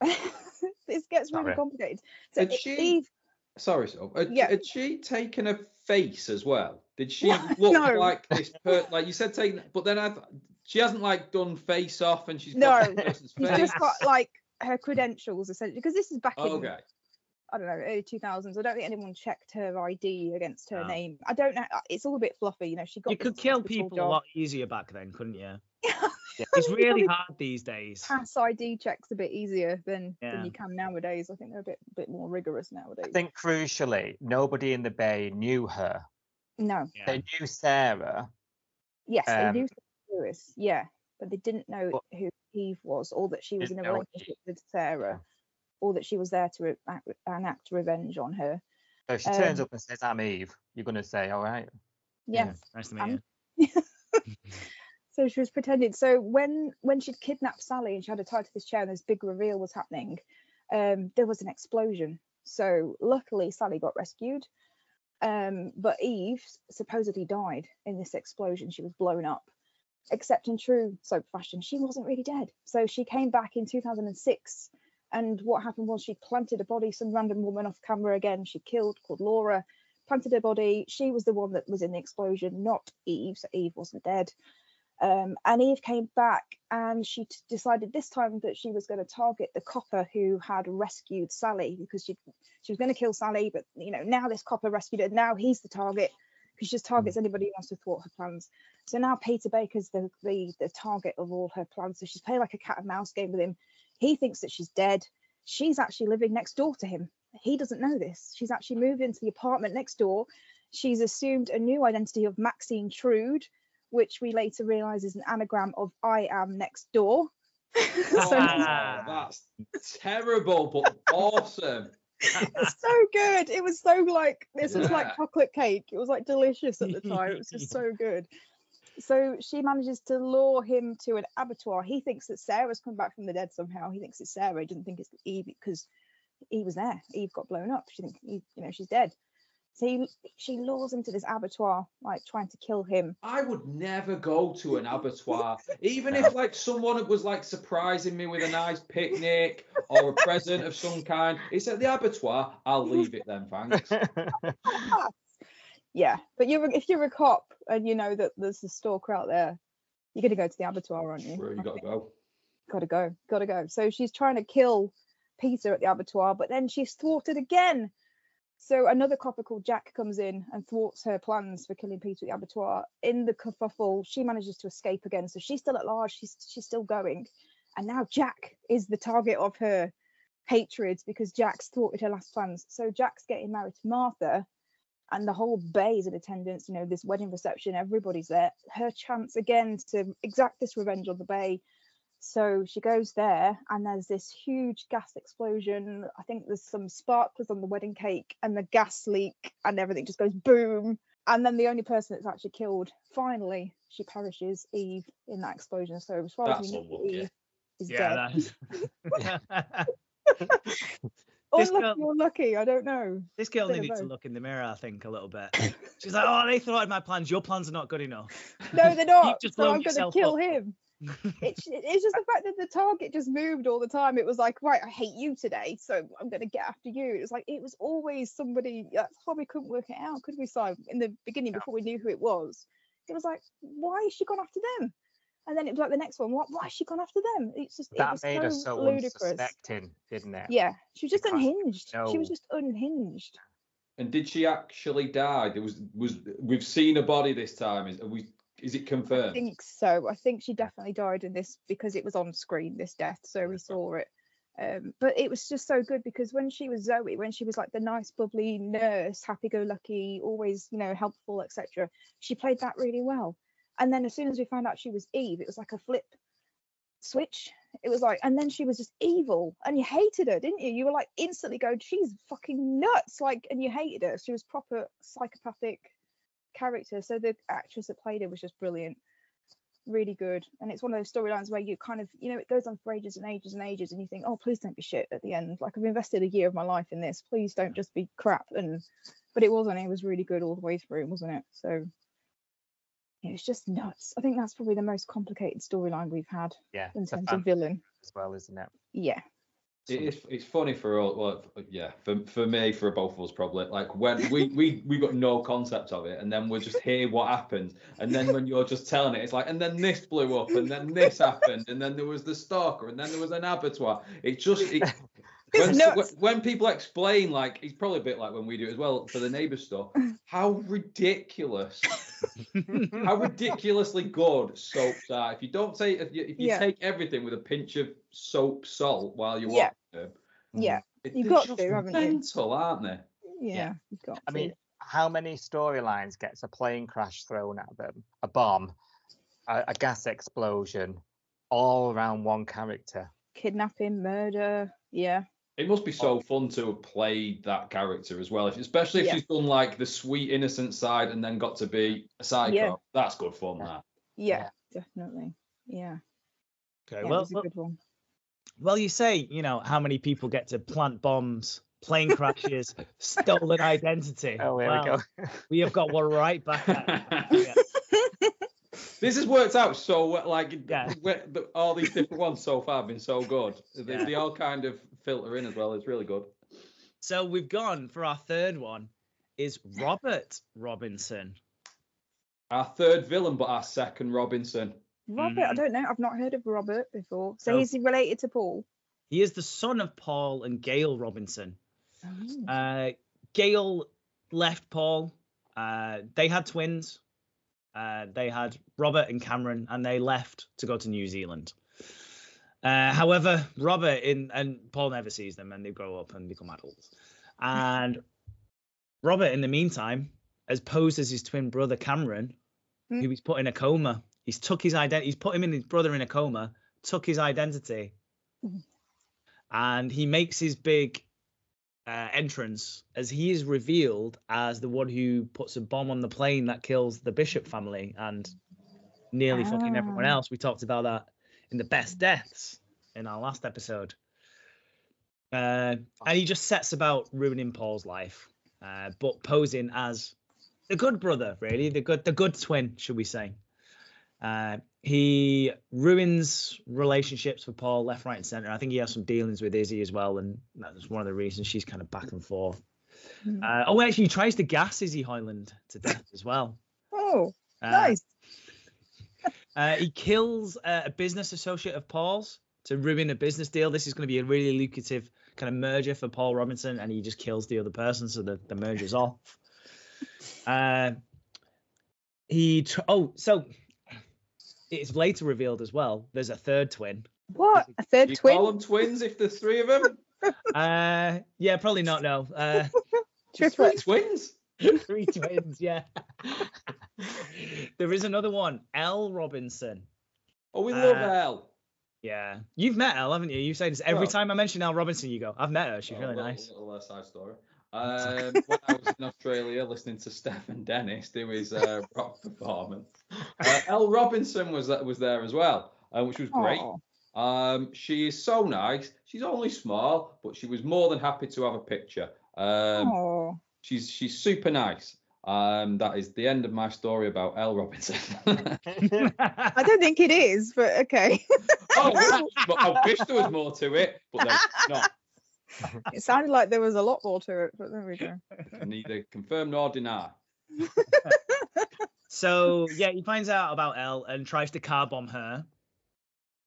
this gets really Sorry. complicated. So Had I- she- Eve, Sorry, so had, Yeah. had she taken a face as well? Did she No, look no. like this? Per, like you said, taking, but then I, th- she hasn't like done face off, and she's No, got the person's she's just got like her credentials essentially because this is back in okay. I don't know, early 2000s. I don't think anyone checked her ID against her No. name. I don't know. uh, It's all a bit fluffy, you know. She got You could kill hospital people a lot easier back then, couldn't you? Yeah. It's really hard these days. Pass ID checks a bit easier than Yeah. than you can nowadays. I think they're a bit bit more rigorous nowadays. I nowadays. think crucially, nobody in the Bay knew her No. Yeah. They knew Sarah. Yes, Um, they knew Lewis. Yeah, but they didn't know But- who Eve was, or that she was in a relationship with Sarah, or that she was there to re- act, enact revenge on her. So if she turns Um, up and says, I'm Eve, you're going to say, all right. Yeah. Nice to meet Um, you. So she was pretending. So when when she'd kidnapped Sally and she had her tied to this chair and this big reveal was happening, um, there was an explosion. So luckily Sally got rescued. Um, but Eve supposedly died in this explosion. She was blown up. Except in true soap fashion, she wasn't really dead. So she came back in 2006. And what happened was she planted a body, some random woman off camera again, she killed, called Laura, planted her body. She was the one that was in the explosion, not Eve. So Eve wasn't dead. Um, and Eve came back and she t- decided this time that she was going to target the copper who had rescued Sally because she she was going to kill Sally, but you know now this copper rescued her. Now he's the target because she just targets anybody who wants to thwart her plans. So now Peter Baker's the, the the target of all her plans. So she's playing like a cat and mouse game with him. He thinks that she's dead. She's actually living next door to him. He doesn't know this. She's actually moved into the apartment next door. She's assumed a new identity of Maxine Trood, which we later realise is an anagram of I am next door. so Ah. That's terrible, but awesome. it's so good. It was so like this was like chocolate cake. It was like delicious at the time. It was just so good. So she manages to lure him to an abattoir. He thinks that Sarah's come back from the dead somehow. He thinks it's Sarah. He doesn't think it's Eve because he was there. Eve got blown up. She thinks Eve, you know she's dead. So he, she lures him to this abattoir, like trying to kill him. I would never go to an abattoir, even if like someone was like surprising me with a nice picnic or a present of some kind. It's at the abattoir. I'll leave it then, thanks. Yeah, but you're if you're a cop and you know that there's a stalker out there, you're gonna go to the abattoir, aren't you? Where you I gotta go. gotta go, gotta go. So she's trying to kill Peter at the abattoir, but then she's thwarted again. So another copper called Jack comes in and thwarts her plans for killing Peter at the abattoir. In the kerfuffle, she manages to escape again. So she's still at large, she's she's still going. And now Jack is the target of her hatred because Jack's thwarted her last plans. So Jack's getting married to Martha, and the whole bay is in attendance. You know, this wedding reception, everybody's there. Her chance again to exact this revenge on the bay. So she goes there, and there's this huge gas explosion. I think there's some sparklers on the wedding cake, and the gas leak, and everything just goes boom. And then the only person that's actually killed, finally, she perishes, Eve, in that explosion. So as far That's as we know. Eve is Yeah, dead. that Or this lucky girl- or lucky, I don't know. this girl needed to look in the mirror, I think, a little bit. She's like, "Oh, they thwarted my plans. Your plans are not good enough." No, they're not. just so blown I'm going to yourself kill up. him. It's it's just the fact that the target just moved all the time. It was like, right, I hate you today, so I'm going to get after you. It was like it was always somebody. That's how we couldn't work it out, could we? Si in the beginning, before we knew who it was, it was like, why has she gone after them? And then it was like the next one, what? Why has she gone after them? It's just it that was made so us so ludicrous. unsuspecting, didn't it? Yeah, she was just Because unhinged. She was just unhinged. And did she actually die? There was was we've seen a body this time. Is are we is it confirmed? I think so. I think she definitely died in this because it was on screen, this death, so we saw it. Um, but it was just so good because when she was Zoe, when she was like the nice, bubbly nurse, happy-go-lucky, always you know helpful, etc., she played that really well. And then as soon as we found out she was Eve, it was like a flip switch. It was like, and then she was just evil, and you hated her, didn't you? You were like instantly going, she's fucking nuts, like, and you hated her. She was proper psychopathic character. So the actress that played it was just brilliant, really good. And it's one of those storylines where you kind of, you know, it goes on for ages and ages and ages, and you think, oh, please don't be shit at the end. Like I've invested a year of my life in this. Please don't just be crap. And but it wasn't. It was really good all the way through, wasn't it? So it was just nuts. I think that's probably the most complicated storyline we've had Yeah. in terms of villain. as well, isn't it? Yeah. It is, it's funny for all well yeah for, for me for both of us probably like when we we we got no concept of it and then we're just hear what happened and then when you're just telling it it's like and then this blew up and then this happened and then there was the stalker and then there was an abattoir. It just it, when, when people explain like it's probably a bit like when we do it as well for the neighbour store how ridiculous how ridiculously good soaps are. If you don't take, if you, if you Yeah. take everything with a pinch of soap salt while you Yeah. watch them, Yeah. Mm, it- You've got just to, haven't you? mental, aren't they? Yeah. You've got I to. mean, how many storylines gets a plane crash thrown at them, a bomb, a, a gas explosion, all around one character? Kidnapping, murder. Yeah. It must be so oh. fun to have played that character as well, if, especially if Yeah. she's done like the sweet innocent side and then got to be a psycho. Yeah. That's good fun. That. Yeah. Definitely. Yeah. Okay, yeah it well, a well, good one. well, you say, you know, how many people get to plant bombs, plane crashes, stolen identity. Oh, here Well, we go. We have got one right back at This has worked out so well, like Yeah. all these different ones so far have been so good. They, Yeah. they all kind of filter in as well. It's really good. So we've gone for our third one is Robert Robinson. Our third villain, but our second Robinson. Robert, I Mhm. don't know. I've not heard of Robert before. So No. he's related to Paul. He is the son of Paul and Gail Robinson. Oh. Uh, Gail left Paul. Uh, they had twins. Uh, they had Robert and Cameron, and they left to go to New Zealand. Uh, however, Robert in and Paul never sees them, and they grow up and become adults. And Robert, in the meantime, has posed as his twin brother Cameron, Hmm. who he's put in a coma. He's took his identity. He's put him and his brother in a coma. Took his identity, Hmm. and he makes his big uh, entrance as he is revealed as the one who puts a bomb on the plane that kills the Bishop family and nearly fucking everyone Ah. else. We talked about that in the best deaths in our last episode. Uh, and he just sets about ruining Paul's life, uh, but posing as the good brother, really, the good, the good twin, should we say? Uh, he ruins relationships with Paul left, right, and center. I think he has some dealings with Izzy as well, and that's one of the reasons she's kind of back and forth. Hmm. Uh, oh, actually, he tries to gas Izzy Hoyland to death as well. Oh, Uh, nice. Uh, he kills uh, a business associate of Paul's to ruin a business deal. This is going to be a really lucrative kind of merger for Paul Robinson, and he just kills the other person, so the, the merger's off. Uh, he tr- oh, so it's later revealed as well. There's a third twin. What? A third You twin? call them twins if there's three of them? Uh, yeah, probably not. No, uh, Just three twins. three twins. Yeah. There is another one, Elle Robinson. Oh, we love Uh, Elle. Yeah, you've met Elle, haven't you? You say this every Well- time I mention Elle Robinson. You go, I've met her. She's Oh, really little, nice. Little uh, side story. Um, when I was in Australia listening to Stefan Dennis do his uh, rock performance, uh, Elle Robinson was was there as well, uh, which was great. Aw. Um, she is so nice. She's only small, but she was more than happy to have a picture. Um, she's she's super nice. Um, that is the end of my story about Elle Robinson. I don't think it is, but okay. oh, but I wish there was more to it, but there's not. it sounded like there was a lot more to it, but there we go. Neither confirm nor deny. So yeah, he finds out about Elle and tries to car bomb her.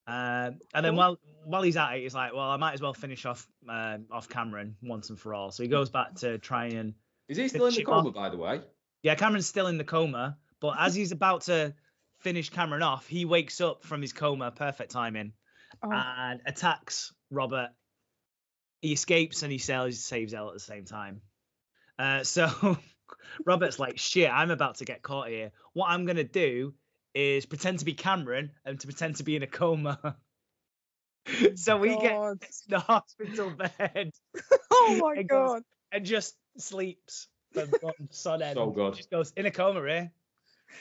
Uh, and then Cool. while while he's at it, he's like, "Well, I might as well finish off uh, off Cameron once and for all." So he goes back to try and Is he still in the coma, off. by the way? yeah, Cameron's still in the coma, but as he's about to finish Cameron off, he wakes up from his coma, perfect timing, Oh, and attacks Robert. He escapes and he saves saves Elle at the same time. Uh, so Robert's like, shit, I'm about to get caught here. What I'm gonna do is pretend to be Cameron and to pretend to be in a coma. so we get God. the hospital bed Oh my It goes- god. and just sleeps from from sun end. So good. Just goes in a coma here.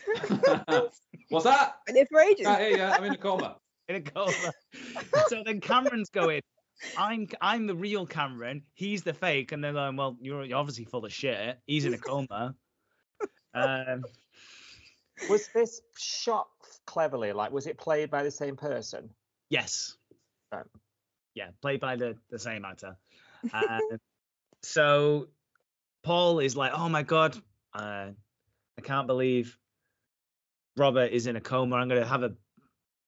What's that? Been there for ages. Can't hear I'm in a coma. in a coma. so then Cameron's going, I'm I'm the real Cameron, he's the fake, and they're going, well, you're, you're obviously full of shit. He's in a coma. Um, was this shot cleverly? Like, was it played by the same person? yes. Right. Yeah, played by the the same actor. Uh, so Paul is like, oh my god, uh, I can't believe Robert is in a coma. I'm gonna have a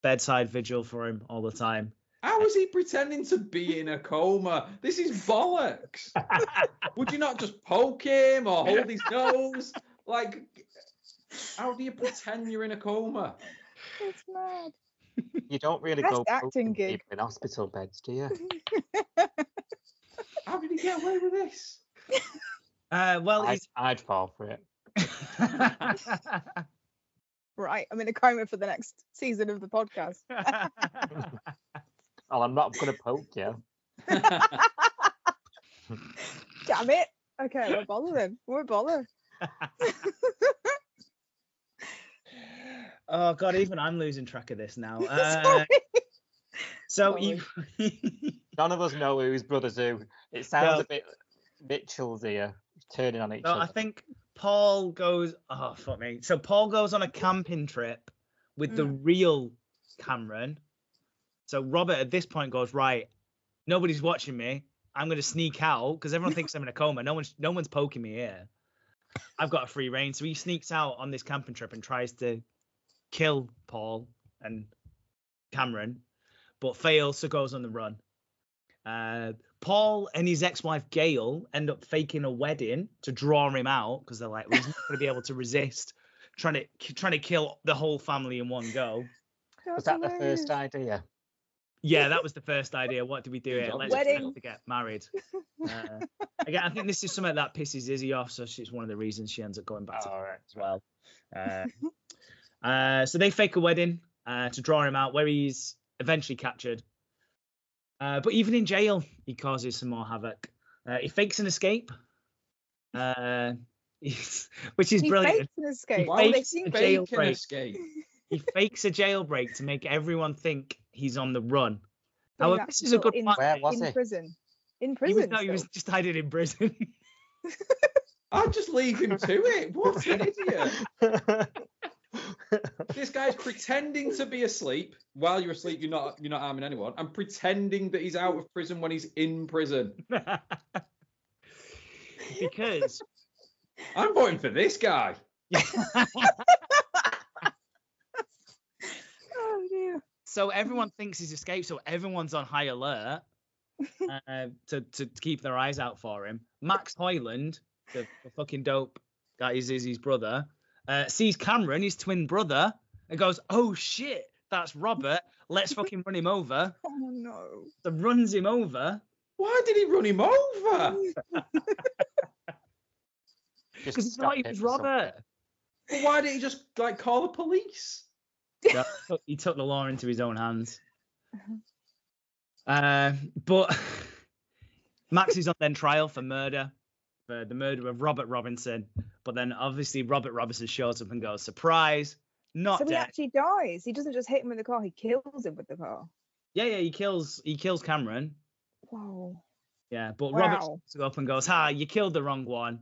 bedside vigil for him all the time. How is he pretending to be in a coma? This is bollocks. Would you not just poke him or hold his nose? Like, how do you pretend you're in a coma? It's mad. You don't really Best go acting gig. in hospital beds, do you? How did he get away with this? Uh, well, I'd. I'd fall for it. Right, I'm in a coma for the next season of the podcast. Oh, I'm not going to poke you. Damn it. Okay, I won't bother then. Won't bother. oh god, even I'm losing track of this now. Uh, so you, None of us know who's brothers who. It sounds No. a bit Mitchell's here, turning on each no, other. I think Paul goes. Oh fuck me. So Paul goes on a camping trip with the real Cameron. So Robert at this point goes right. Nobody's watching me. I'm gonna sneak out because everyone thinks I'm in a coma. No one's no one's poking me here. I've got a free reign. So he sneaks out on this camping trip and tries to kill Paul and Cameron, but fails, so goes on the run. Uh, Paul and his ex-wife Gail end up faking a wedding to draw him out because they're like, well, he's not going to be able to resist trying to trying to kill the whole family in one go. Was That's that the first idea? Yeah, that was the first idea. What do we do Good here? Let's Wedding. pretend to get married. Uh, again, I think this is something that pisses Izzy off, so she's one of the reasons she ends up going back to All right. as well. Uh, uh, so they fake a wedding uh, to draw him out, where he's eventually captured. Uh, but even in jail, he causes some more havoc. Uh, he fakes an escape, uh, which is He brilliant. faked an escape. Why would they fakes seem a an jailbreak. escape. He fakes a jailbreak to make everyone think he's on the run. But However, this is a good in, point. Where was in he? prison. In He prison. was, no, he was just hiding in prison. I'd just leave him to it. What an idiot. This guy's pretending to be asleep. While you're asleep, you're not you're not harming anyone. And pretending that he's out of prison when he's in prison. because I'm voting for this guy. Oh dear. so everyone thinks he's escaped, so everyone's on high alert uh, to, to to keep their eyes out for him. Max Hoyland, the, the fucking dope that is Izzy's brother, uh, sees Cameron, his twin brother, and goes, "Oh shit, that's Robert. Let's fucking run him over." Oh no. So runs him over Why did he run him over? Because he stop thought he was. Robert. But why did he just like call the police? Yeah, he took- he took the law into his own hands. Uh, but Max is on then trial for murder, for the murder of Robert Robinson. But then obviously Robert Robinson shows up and goes, surprise, not so he dead. actually dies. He doesn't just hit him with the car, he kills him with the car. Yeah, yeah, he kills he kills Cameron. Whoa. Yeah, but Robert Wow. shows up and goes, ha, you killed the wrong one.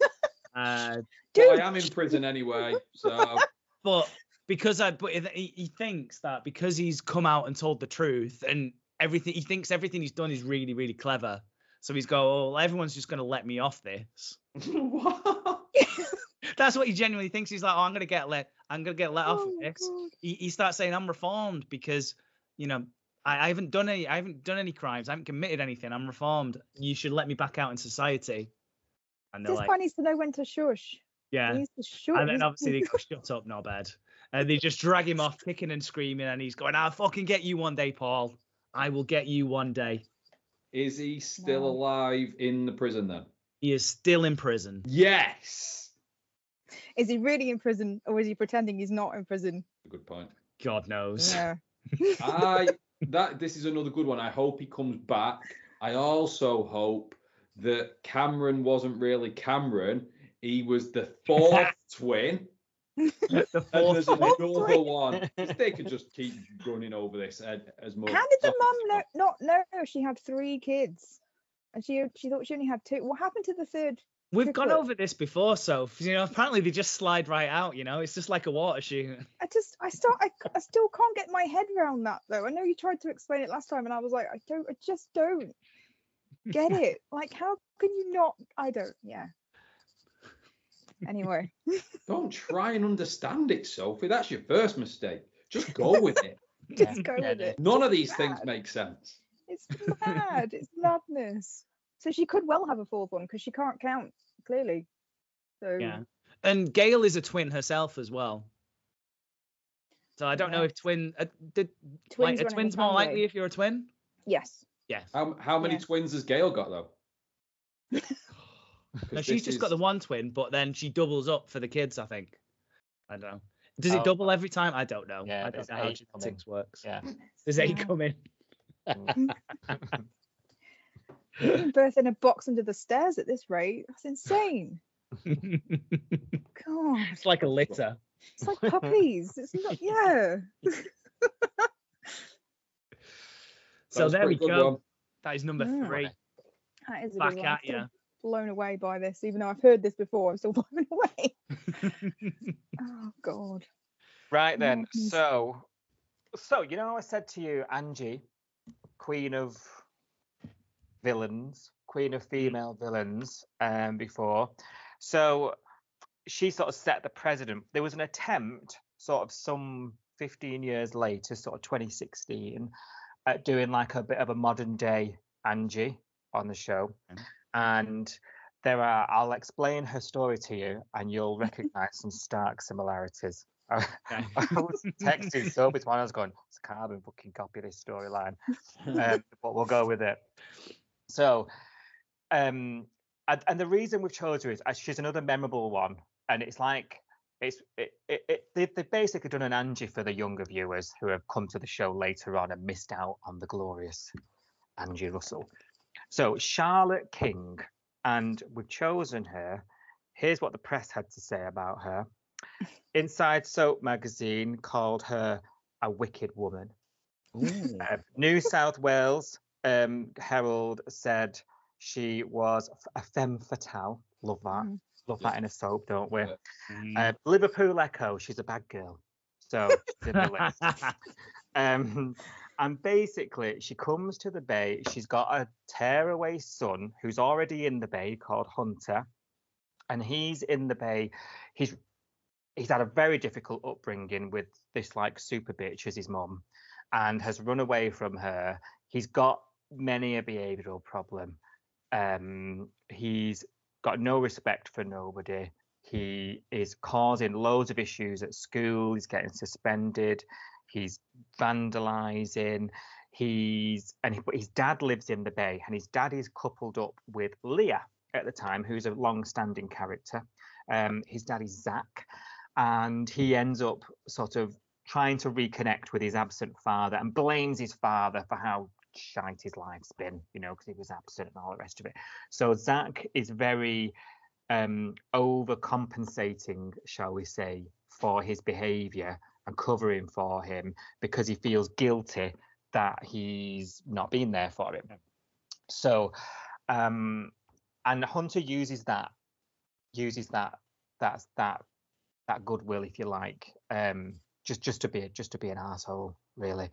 uh, Dude, Well, I am in prison anyway, so but because I, but he, he thinks that because he's come out and told the truth and everything, he thinks everything he's done is really, really clever. So he's go, oh, well, everyone's just gonna let me off this. That's what he genuinely thinks. He's like, oh, I'm gonna get let, I'm gonna get let off oh of this. He, he starts saying I'm reformed because, you know, I, I haven't done any, I haven't done any crimes, I haven't committed anything. I'm reformed. You should let me back out in society. And they're This like, needs to know when to shush. yeah. He to shush. And then obviously they go, shut up, no bad. And they just drag him off, kicking and screaming, and he's going, I'll fucking get you one day, Paul. I will get you one day. Is he still Wow. alive in the prison then? He is still in prison. Yes. Is he really in prison or is he pretending he's not in prison? Good point. God knows. Yeah. I that this is another good one. I hope he comes back. I also hope that Cameron wasn't really Cameron. He was the fourth twin. The And fourth there's Fourth another twin. one. They could just keep running over this as, as much. How did the mum know, not know she had three kids? And she she thought she only had two. What happened to the third? We've gone Triplet. over this before, so you know. Apparently, they just slide right out. You know, it's just like a water shoot. I just I start I, I still can't get my head around that though. I know you tried to explain it last time, and I was like, I don't, I just don't get it. Like, how can you not? I don't. Yeah. Anyway, Don't try and understand it, Sophie. That's your first mistake. Just go with it. just go with it. None of It's these things make sense. It's mad. it's madness. So she could well have a fourth one because she can't count clearly. So Yeah. And Gail is a twin herself as well. So I don't know if twin, uh, did, twins like, a twin's more family. likely if you're a twin. Yes. Yes. How how many Yeah. twins has Gail got though? No, 'Cause she's this just got the one twin, but then she doubles up for the kids. I think. I don't know. Does Oh. it double every time? I don't know. Yeah, I there's don't know how eight coming. genetics works. Yeah. There's eight Yeah. coming. Giving birth in a box under the stairs at this rate. That's insane. God, it's like a litter. it's like puppies. It's not. Yeah. So there we go. one. That is number Mm. three. That is a Back good one. at I'm still ya. Blown away by this, even though I've heard this before. I'm still blown away. Oh God. Right then. Madness. So, so you know, I said to you, Angie, queen of villains, queen of female villains, um, before. So she sort of set the precedent. There was an attempt, sort of some 15 years later, sort of 2016, at doing like a bit of a modern day Angie on the show, Okay. And. There are. I'll explain her story to you, and you'll recognise some stark similarities. I Okay. was texting Sophie one. I was going, it's a carbon fucking copy of this storyline, um, but we'll go with it. So, um, and, and the reason we've chosen her is uh, she's another memorable one, and it's like it's it, it, it they've, they've basically done an Angie for the younger viewers who have come to the show later on and missed out on the glorious Angie Russell. So Charlotte King, and we've chosen her. Here's what the press had to say about her. Inside Soap magazine called her a wicked woman. Uh, New South Wales um, Herald said she was a femme fatale. Love that. Mm. Love that in a soap, don't we? Mm. Uh, Liverpool Echo, she's a bad girl. So she's in the list. Um, and basically, she comes to the bay. She's got a tearaway son who's already in the bay called Hunter, and he's in the bay. He's he's had a very difficult upbringing with this like super bitch as his mom, and has run away from her. He's got many a behavioural problem. Um, he's got no respect for nobody. He is causing loads of issues at school. He's getting suspended. He's vandalizing. He's and he, his dad lives in the bay, and his dad is coupled up with Leah at the time, who's a long-standing character. Um, his dad is Zach, and he ends up sort of trying to reconnect with his absent father and blames his father for how shite his life's been, you know, because he was absent and all the rest of it. So Zach is very um, overcompensating, shall we say, for his behaviour and covering for him because he feels guilty that he's not been there for him. So, um, and Hunter uses that, uses that, that's that, that goodwill, if you like, um, just just to be just to be an asshole, really.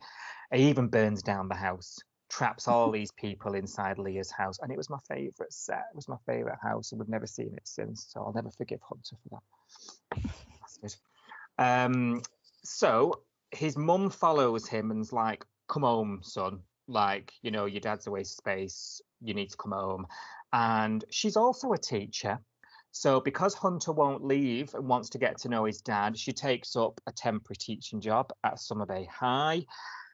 He even burns down the house, traps all these people inside Leah's house, and it was my favourite set. It was my favourite house, and we've never seen it since. So I'll never forgive Hunter for that. Um, so his mum follows him and's like, "Come home, son. Like, you know, your dad's a waste of space. You need to come home." And she's also a teacher. So because Hunter won't leave and wants to get to know his dad, she takes up a temporary teaching job at Summer Bay High,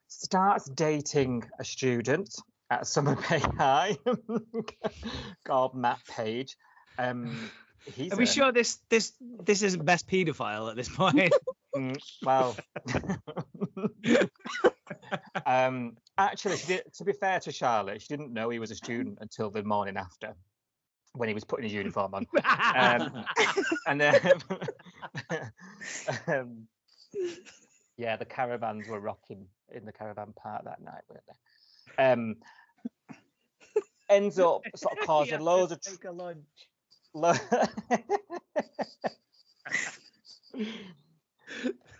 starts dating a student at Summer Bay High called Matt Page. Um, Are we a- sure this this this isn't best paedophile at this point? Mm, well, um, actually, did, to be fair to Charlotte, she didn't know he was a student until the morning after, when he was putting his uniform on. Um, and then, um, yeah, the caravans were rocking in the caravan park that night, weren't they? Um, ends up sort of causing loads of take a lunch. Lo-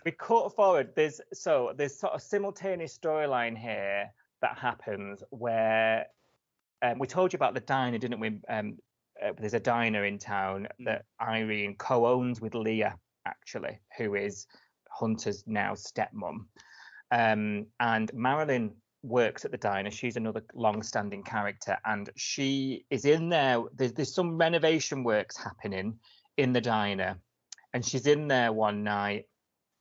we cut forward. There's so there's sort of simultaneous storyline here that happens where um, we told you about the diner, didn't we? Um, uh, there's a diner in town that Irene co-owns with Leah, actually, who is Hunter's now stepmom. Um, and Marilyn works at the diner. She's another long-standing character, and she is in there. There's, there's some renovation works happening in the diner, and she's in there one night,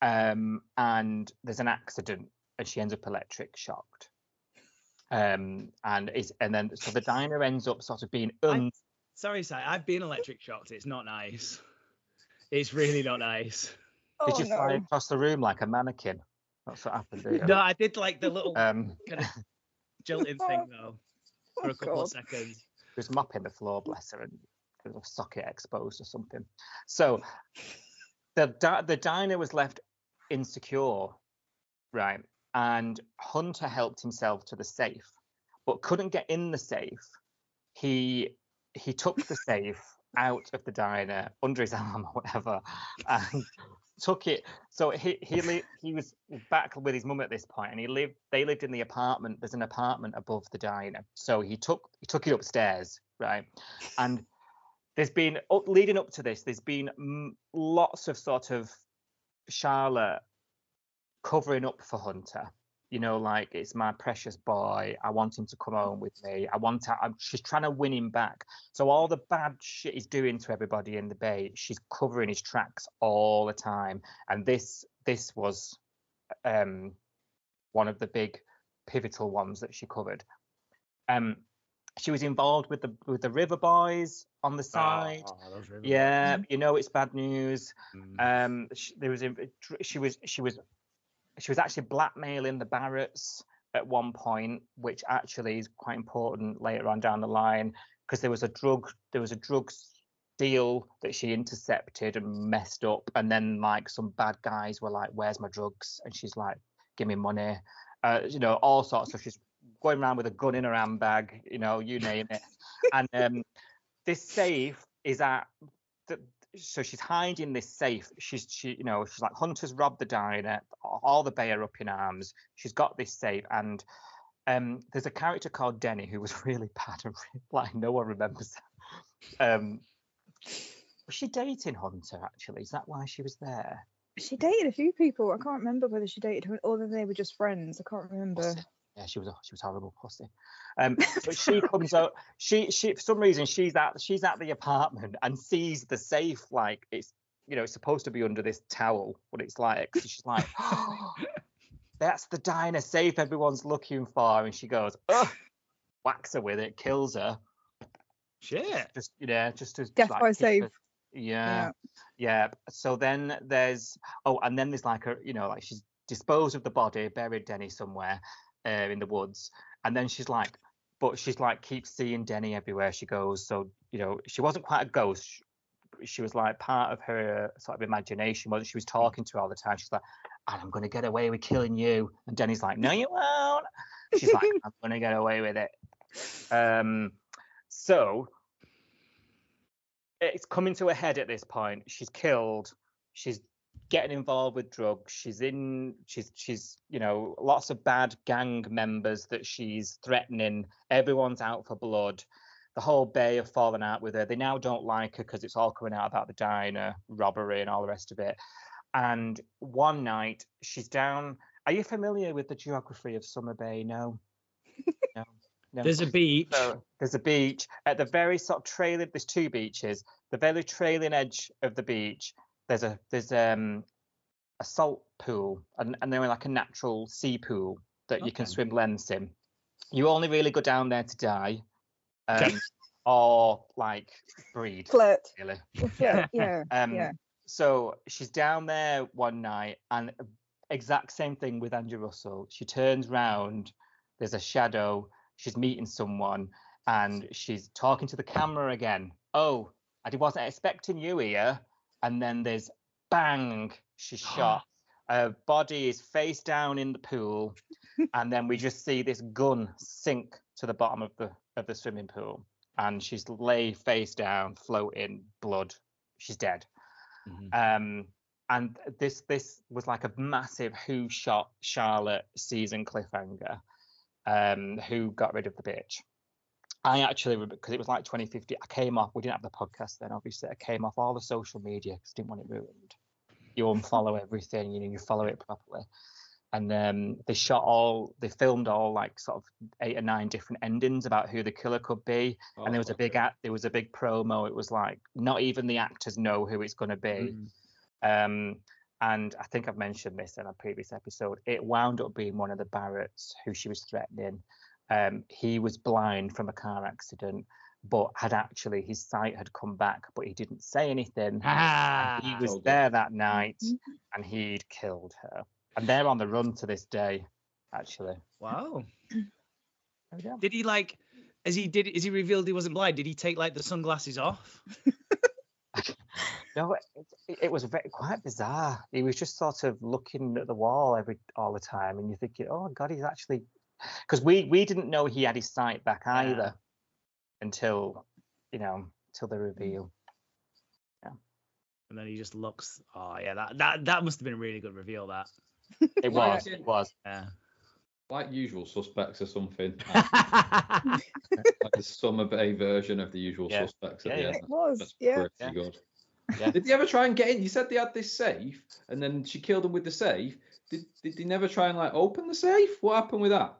um, and there's an accident, and she ends up electric shocked. Um, and is and then so the diner ends up sort of being un- Sorry, Si. I've been electric shocked. It's not nice. It's really not nice. Did Oh, you fly across the room like a mannequin? That's what happened. didn't No. I did like the little Um, kind of jilting thing though for Oh, a couple of seconds. She was mopping the floor, bless her, and there was a socket exposed or something. So the di- the diner was left insecure, right? And Hunter helped himself to the safe, but couldn't get in the safe. He he took the safe out of the diner under his arm or whatever, and took it. So he he li- he was back with his mum at this point, and he lived. They lived in the apartment. There's an apartment above the diner, so he took he took it upstairs, right? And there's been up, leading up to this. There's been mm, lots of sort of Charlotte covering up for Hunter. You know, like it's my precious boy. I want him to come home with me. I want to. I'm, she's trying to win him back. So all the bad shit he's doing to everybody in the bay, she's covering his tracks all the time. And this this was um one of the big pivotal ones that she covered. Um, she was involved with the with the River Boys on the side. Oh, those river Yeah, you know it's bad news. boys. Mm. Um, sh there was she was she was she was actually blackmailing the Barretts at one point, which actually is quite important later on down the line because there was a drug there was a drugs deal that she intercepted and messed up, and then like some bad guys were like, "Where's my drugs?" and she's like, "Give me money," uh, you know, all sorts of. She's going around with a gun in her handbag, you know, you name it, and um, this safe is at the, so she's hiding this safe. She's she you know she's like hunters robbed the diner. All the bay are up in arms. She's got this safe, and um, there's a character called Denny who was really bad. and Like no one remembers. That. Um, was she dating Hunter? Actually, is that why she was there? She dated a few people. I can't remember whether she dated who or whether they were just friends. I can't remember. Pussy. Yeah, she was a she was a horrible pussy. Um, but she comes out. She she for some reason she's at she's at the apartment and sees the safe like it's you know it's supposed to be under this towel, but it's like so she's like, oh, that's the diner safe everyone's looking for, and she goes, Ugh, whacks her with it, kills her. Shit. Just you know, just to Death like, by safe. her- Yeah, yeah. So then there's oh, and then there's like a you know like she's disposed of the body, buried Denny somewhere uh, in the woods, and then she's like, but she's like keeps seeing Denny everywhere she goes. So you know she wasn't quite a ghost. She, she was like part of her sort of imagination. Wasn't she? was talking to her all the time. She's like, and I'm gonna get away with killing you. And Denny's like, no, you won't. She's like, I'm gonna get away with it. Um, so it's coming to a head at this point. She's killed. She's getting involved with drugs. She's in. She's she's you know lots of bad gang members that she's threatening. Everyone's out for blood. The whole bay have fallen out with her. They now don't like her because it's all coming out about the diner robbery and all the rest of it. And one night she's down. Are you familiar with the geography of Summer Bay? No. No. No. There's a beach. So there's a beach at the very sort of trailing. There's two beaches. The very trailing edge of the beach. There's a there's um a salt pool and and they're like a natural sea pool that you can swim lengths in. You only really go down there to die, Okay. um, or like breed. Flirt. Really. Or flirt. Yeah. Um, yeah. So she's down there one night, and exact same thing with Angie Russell. She turns round, there's a shadow, she's meeting someone, and she's talking to the camera again. Oh, I wasn't expecting you here. And then there's bang, she's shot. Her body is face down in the pool, and then we just see this gun sink to the bottom of the of the swimming pool, and she's lay face down, floating, blood. She's dead. Mhm. Um, and this this was like a massive who shot Charlotte season cliffhanger. Um, who got rid of the bitch? I actually because it was like 2050. I came off. We didn't have the podcast then, obviously. I came off all the social media because didn't want it ruined. You unfollow everything, you know, you follow it properly. And um, they shot all, they filmed all like sort of eight or nine different endings about who the killer could be and there was a big Oh, act there was a big promo it was like not even the actors know who it's going to be Mm. um and i think i've mentioned this in a previous episode it wound up being one of the barretts who she was threatening um he was blind from a car accident but had actually his sight had come back, but he didn't say anything. Ah, he was told her. there that night Mhm. and he'd killed her. And they're on the run to this day, actually. wow. There we go. Did he like? As he did, as he revealed he wasn't blind, did he take like the sunglasses off? No, it, it, it was very, quite bizarre. He was just sort of looking at the wall every all the time, and you're thinking, "Oh God, he's actually," because we we didn't know he had his sight back Yeah. either until you know till the reveal. Mm. Yeah. And then he just looks. Oh yeah, that that that must have been a really good reveal. That. It was, it was. Yeah. Like usual suspects or something. like the summer bay version of the usual Yeah. suspects at Yeah, the yeah. end. It was, That's yeah. pretty Yeah. good. Yeah. Did they ever try and get in? You said they had this safe, and then she killed him with the safe. Did, did they never try and like open the safe? What happened with that?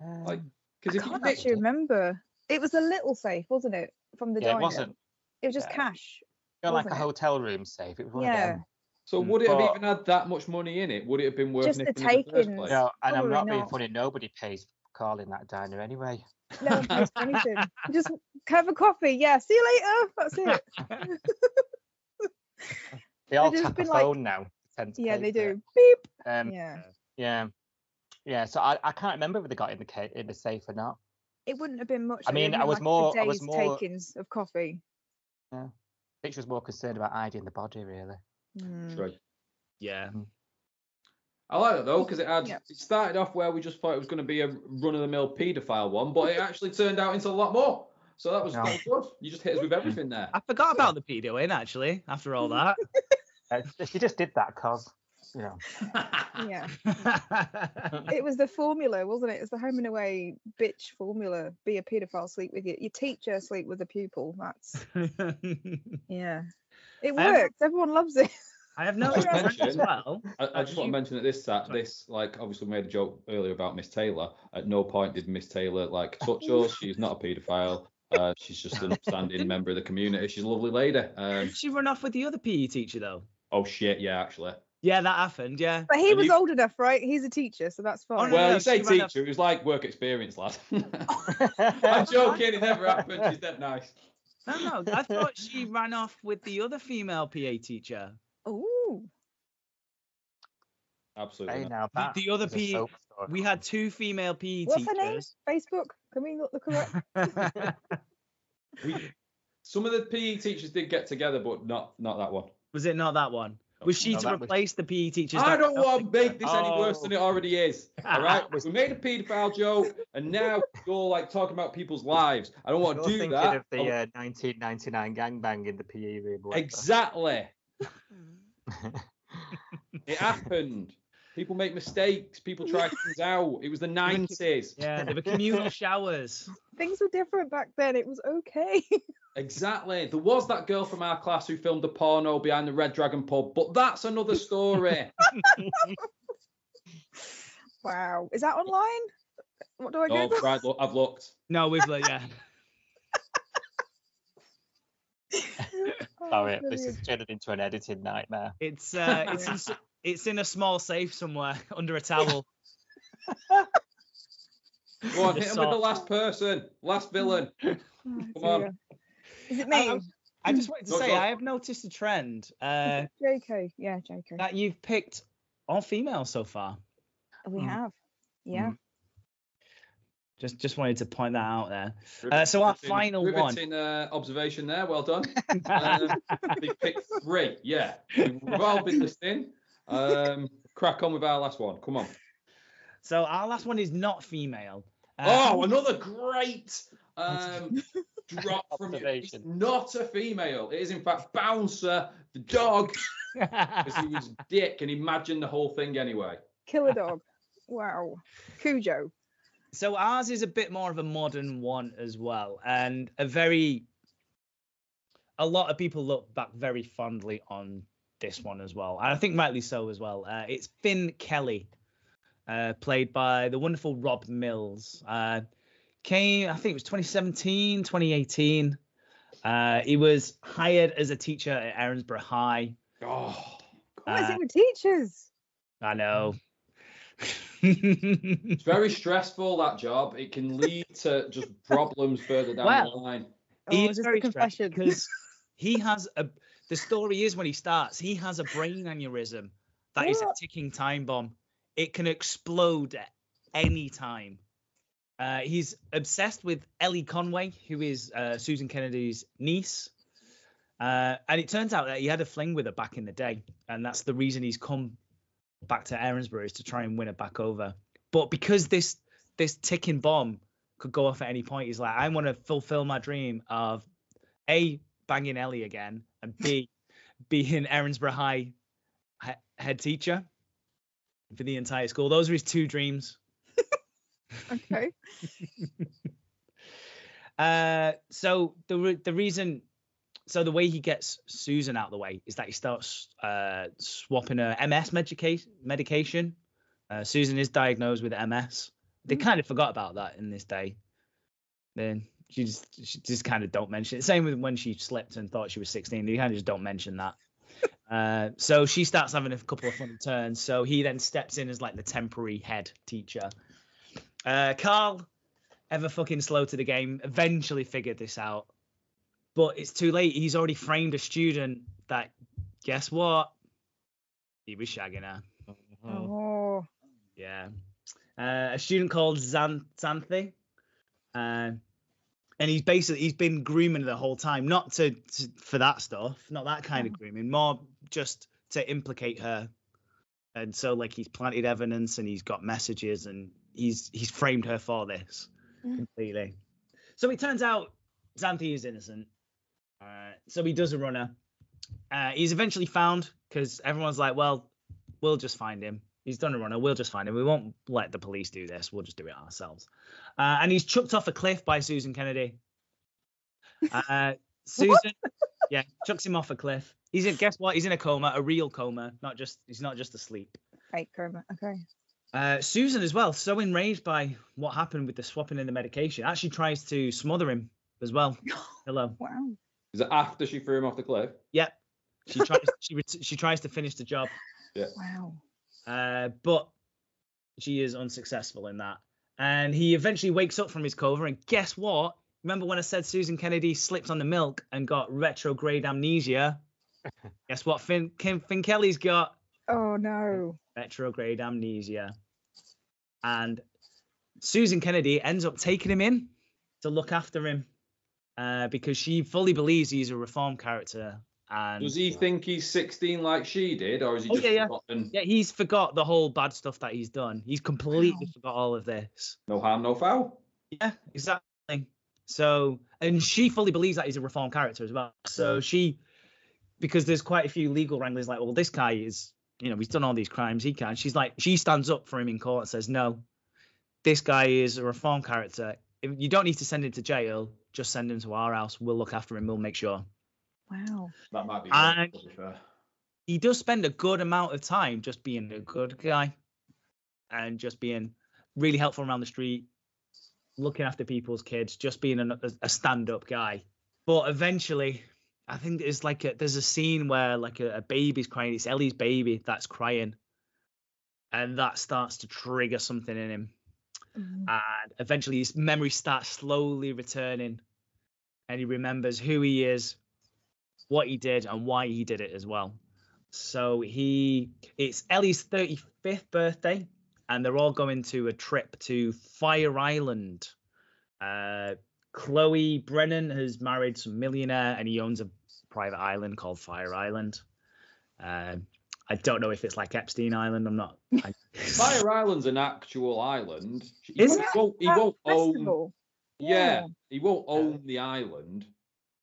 Like, Um, Because I if you can't nicked actually it- remember. It was a little safe, wasn't it? From the yeah, diner. it wasn't It was just yeah. cash. you know, like a it? hotel room safe. It was one of Yeah. them. so Mm. would it have But- even had that much money in it? Would it have been worth Just the nicking in the first place? No, and I'm Probably not being funny. Nobody pays for calling that diner anyway. No one pays anything. Just have a coffee. Yeah. See you later. That's it. They all tap a been like- now. Yeah, they for it. do. Beep. Um, Yeah. Yeah. Yeah. So I, I can't remember if they got in the ca- in the safe or not. It wouldn't have been much. I mean, I was like a more- I was day's more- takings of coffee. I think was more concerned about hiding the body, really. Mm. True. yeah. I like that though because it had Yeah. it started off where we just thought it was going to be a run of the mill paedophile one, but it actually turned out into a lot more. So that was, Yeah. that was good. You just hit us with everything there. I forgot about the pedo in actually. After all that. Uh, she just did that because, you know. Yeah. It was the formula, wasn't it? It's the home and away bitch formula. Be a paedophile, sleep with your, your teacher, sleep with a pupil. That's yeah. It Um, works. Everyone loves it. I have no noticed as mention- well. I, I just want to mention that this that this like obviously we made a joke earlier about Miss Taylor. At no point did Miss Taylor like touch us. She's not a paedophile. Uh, she's just an upstanding member of the community. She's a lovely lady. Um, she run off with the other PE teacher though? oh shit, yeah, actually. Yeah, that happened. Yeah. But he And was you- old enough, right? He's a teacher, so that's fine. no, Well, no, you say she ran off- teacher. It was like work experience, lad. I'm joking. It never happened. She's that nice. No, no. I thought she ran off with the other female PA teacher. Ooh. Absolutely. Hey, now The- the other is a P- soap story. We had two female PE teachers. What's her name? Facebook. Can we look, look her up? We, some of the PE teachers did get together, but not not that one. was it not that one? Was she No, to that was- replace the PE teachers? I don't want to make this any worse Oh. than it already is. All right, we made a paedophile joke, and now you're like talking about people's lives. I don't want You're to do thinking that. of the uh, 1999 gangbang in the PE room. exactly. It happened. People make mistakes. People try things out. It was the nineties. Yeah, there were communal showers. Things were different back then. It was okay. Exactly. There was that girl from our class who filmed a porno behind the Red Dragon pub, but that's another story. wow. Is that online? What do I do? oh, Google? right, look, I've looked. No, we've like yeah. Oh, Sorry, this brilliant. is turned into an editing nightmare. It's uh, it's in, s- it's in a small safe somewhere under a towel. Go on, hit him with the last person, last villain. Oh, Come on. Is it me? I- I just wanted to Go, say go. I have noticed a trend uh, JK. Yeah, JK. that you've picked all female so far. we Mm. have. Yeah. Just just wanted to point that out there. Uh, so our Riveting- final one. uh, observation there. Well done. Um, they picked three. Yeah, we've all been listening. Um, crack on with our last one. Come on. So our last one is not female. Uh, Oh, another great um, drop from you. It's not a female. It is in fact Bouncer, the dog, because he was dick and imagined the whole thing anyway. Killer dog. wow. Cujo. so ours is a bit more of a modern one as well, and a very. A lot of people look back very fondly on this one as well, and I think rightly so as well. Uh, it's Finn Kelly, uh, played by the wonderful Rob Mills. Uh, came, I think it was 2017, 2018. Uh, he was hired as a teacher at Erinsborough High. Oh, What is Uh, it with teachers? I know. It's very stressful that job. It can lead to just problems further down Well, the line. Oh, he is is very the stressed confession? because he has a. The story is when he starts, he has a brain aneurysm that is a ticking time bomb. It can explode at any time. Uh, he's obsessed with Ellie Conway, who is uh, Susan Kennedy's niece. Uh, and it turns out that he had a fling with her back in the day, and that's the reason he's come back to Erinsborough is to try and win her back over. But because this this ticking bomb could go off at any point, he's like, I want to fulfill my dream of a banging Ellie again, and b being Erinsborough High he- head teacher for the entire school. Those are his two dreams. Okay. Uh, so the re- the reason, so the way he gets Susan out of the way is that he starts uh swapping her MS medication. Medication. Uh, Susan is diagnosed with MS. They Mm. kind of forgot about that in this day. Then she just she just kind of don't mention it. Same with when she slipped and thought she was 16. You kind of just don't mention that. Uh, so she starts having a couple of funny turns. So he then steps in as like the temporary head teacher. Uh, Carl ever fucking slow to the game, eventually figured this out. But it's too late. He's already framed a student that, guess what? He was shagging her. Oh. Yeah. Uh, a student called Zan- Xanthe. Uh, and he's basically he's been grooming the whole time, not to, to for that stuff, not that kind of grooming, more just to implicate her. And so like he's planted evidence and he's got messages and he's he's framed her for this Mm. completely. So it turns out Xanthe is innocent. Uh, so he does a runner. Uh, he's eventually found because everyone's like, well, we'll just find him. He's done a runner. We'll just find him. We won't let the police do this. We'll just do it ourselves. Uh, and he's chucked off a cliff by Susan Kennedy. Uh, Susan, yeah, chucks him off a cliff. He's in. Guess what? He's in a coma, a real coma, not just. He's not just asleep. Fake coma. Okay. Uh, Susan as well, so enraged by what happened with the swapping in the medication, actually tries to smother him as well. Hello. Wow. Is it after she threw him off the cliff? Yep. She tries. she ret- she tries to finish the job, Yeah. Wow. Uh, but she is unsuccessful in that. And he eventually wakes up from his coma, and guess what? Remember when I said Susan Kennedy slipped on the milk and got retrograde amnesia? guess what? Finn Kim Finn Kelly's got Oh no. retrograde amnesia. And Susan Kennedy ends up taking him in to look after him uh, because she fully believes he's a reform character. And Does he think he's 16 like she did, or is he Oh, just yeah, yeah. forgotten? yeah, he's forgot the whole bad stuff that he's done. He's completely Wow. forgot all of this. No harm, no foul. Yeah, exactly. So, and she fully believes that he's a reform character as well. So she, because there's quite a few legal wranglers like, well, this guy is, you know, he's done all these crimes, he can. She's like, she stands up for him in court and says, no, this guy is a reform character. You don't need to send him to jail, just send him to our house. We'll look after him. We'll make sure. Wow. That might be And- to be fair. He does spend a good amount of time just being a good guy and just being really helpful around the street, looking after people's kids, just being a, a stand-up guy. But eventually, I think there's like a there's a scene where like a, a baby's crying. It's Ellie's baby that's crying, and that starts to trigger something in him. Mm. And eventually, his memory starts slowly returning, and he remembers who he is, what he did, and why he did it as well. So he it's Ellie's 35th birthday, and they're all going to a trip to Fire Island. Uh, Chloe Brennan has married some millionaire, and he owns a private island called Fire Island. Uh, I don't know if it's like Epstein Island. I'm not. I, Fire Island's an actual island. He Is won't, it? he won't, he won't own. festival. Yeah, he won't own the island.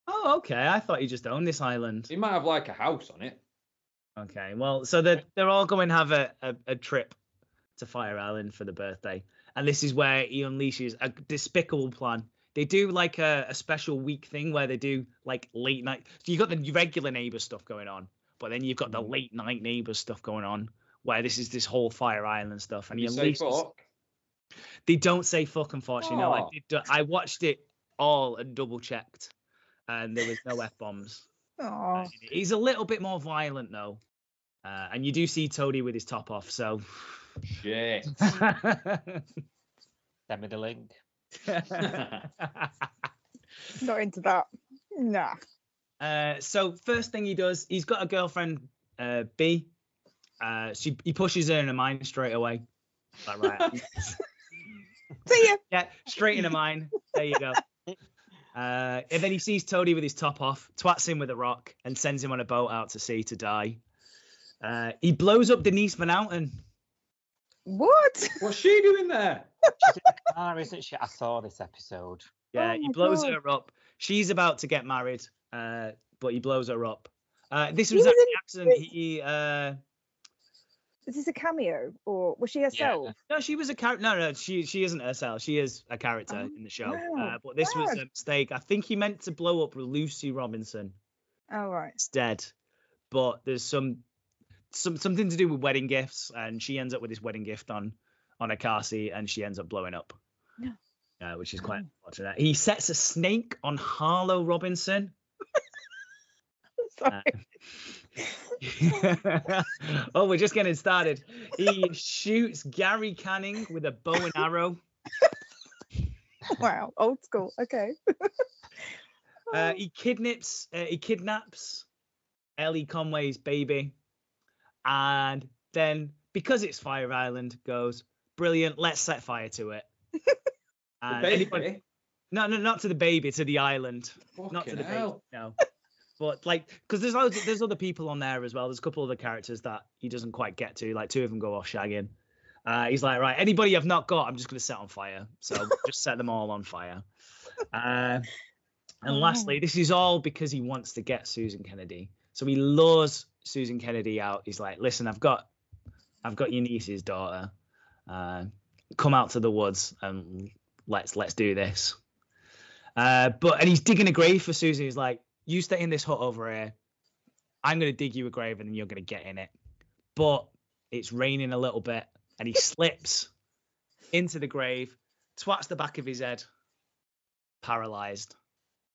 Oh, okay. I thought he just owned this island. He might have like a house on it. Okay, well, so they're they're all going to have a, a, a trip to Fire Island for the birthday, and this is where he unleashes a despicable plan. They do like a, a special week thing where they do like late night. So you've got the regular neighbor stuff going on, but then you've got the mm-hmm. late night neighbor stuff going on, where this is this whole Fire Island stuff, and he You say unleashes. fuck. They don't say fuck, unfortunately. No, I Oh. did. I watched it all and double checked, and there was no f bombs. Oh. He's a little bit more violent though, uh, and you do see Toady with his top off. So Shit. Send me the link. Not into that. Nah. Uh, so first thing he does, he's got a girlfriend, uh, Bea. Uh, she he pushes her in a mine straight away. Like, right, See ya. yeah, straight in a mine. There you go. Uh, and then he sees Toady with his top off, twats him with a rock, and sends him on a boat out to sea to die. Uh, he blows up Denise Van Outen. What? What's she doing there? Ah, isn't she? I saw this episode. Yeah, Oh he blows God. her up. She's about to get married, uh, but he blows her up. Uh, this was was actually in accident. He uh, Is this a cameo or was she herself? no, she was a character. No, no, she she isn't herself. She is a character Oh, in the show. wow, Uh, but this was a mistake. I think he meant to blow up Lucy Robinson. Oh right. instead. But there's some some something to do with wedding gifts, and she ends up with this wedding gift on on a car seat, and she ends up blowing up. No. Uh, which is quite unfortunate. He sets a snake on Harlow Robinson. Sorry. oh, we're just getting started. He shoots Gary Canning with a bow and arrow. wow. Old school. Okay. Uh, he kidnaps uh, he kidnaps Ellie Conway's baby, and then because it's Fire Island, goes brilliant. Let's set fire to it. The baby? anybody- no, no, not to the baby, to the island, not to the hell. baby. No, but like, because there's loads, there's other people on there as well. There's a couple of other characters that he doesn't quite get to. Like two of them go off shagging. Uh, he's like, right, anybody I've not got, I'm just gonna set on fire. So just set them all on fire. Uh, and Oh. lastly, this is all because he wants to get Susan Kennedy. So he lures Susan Kennedy out. He's like, listen, I've got, I've got your niece's daughter. Uh, come out to the woods and let's let's do this. Uh, but and he's digging a grave for Susan. He's like, you stay in this hut over here. I'm gonna dig you a grave and then you're gonna get in it. But it's raining a little bit, and he slips into the grave, twats the back of his head, paralyzed.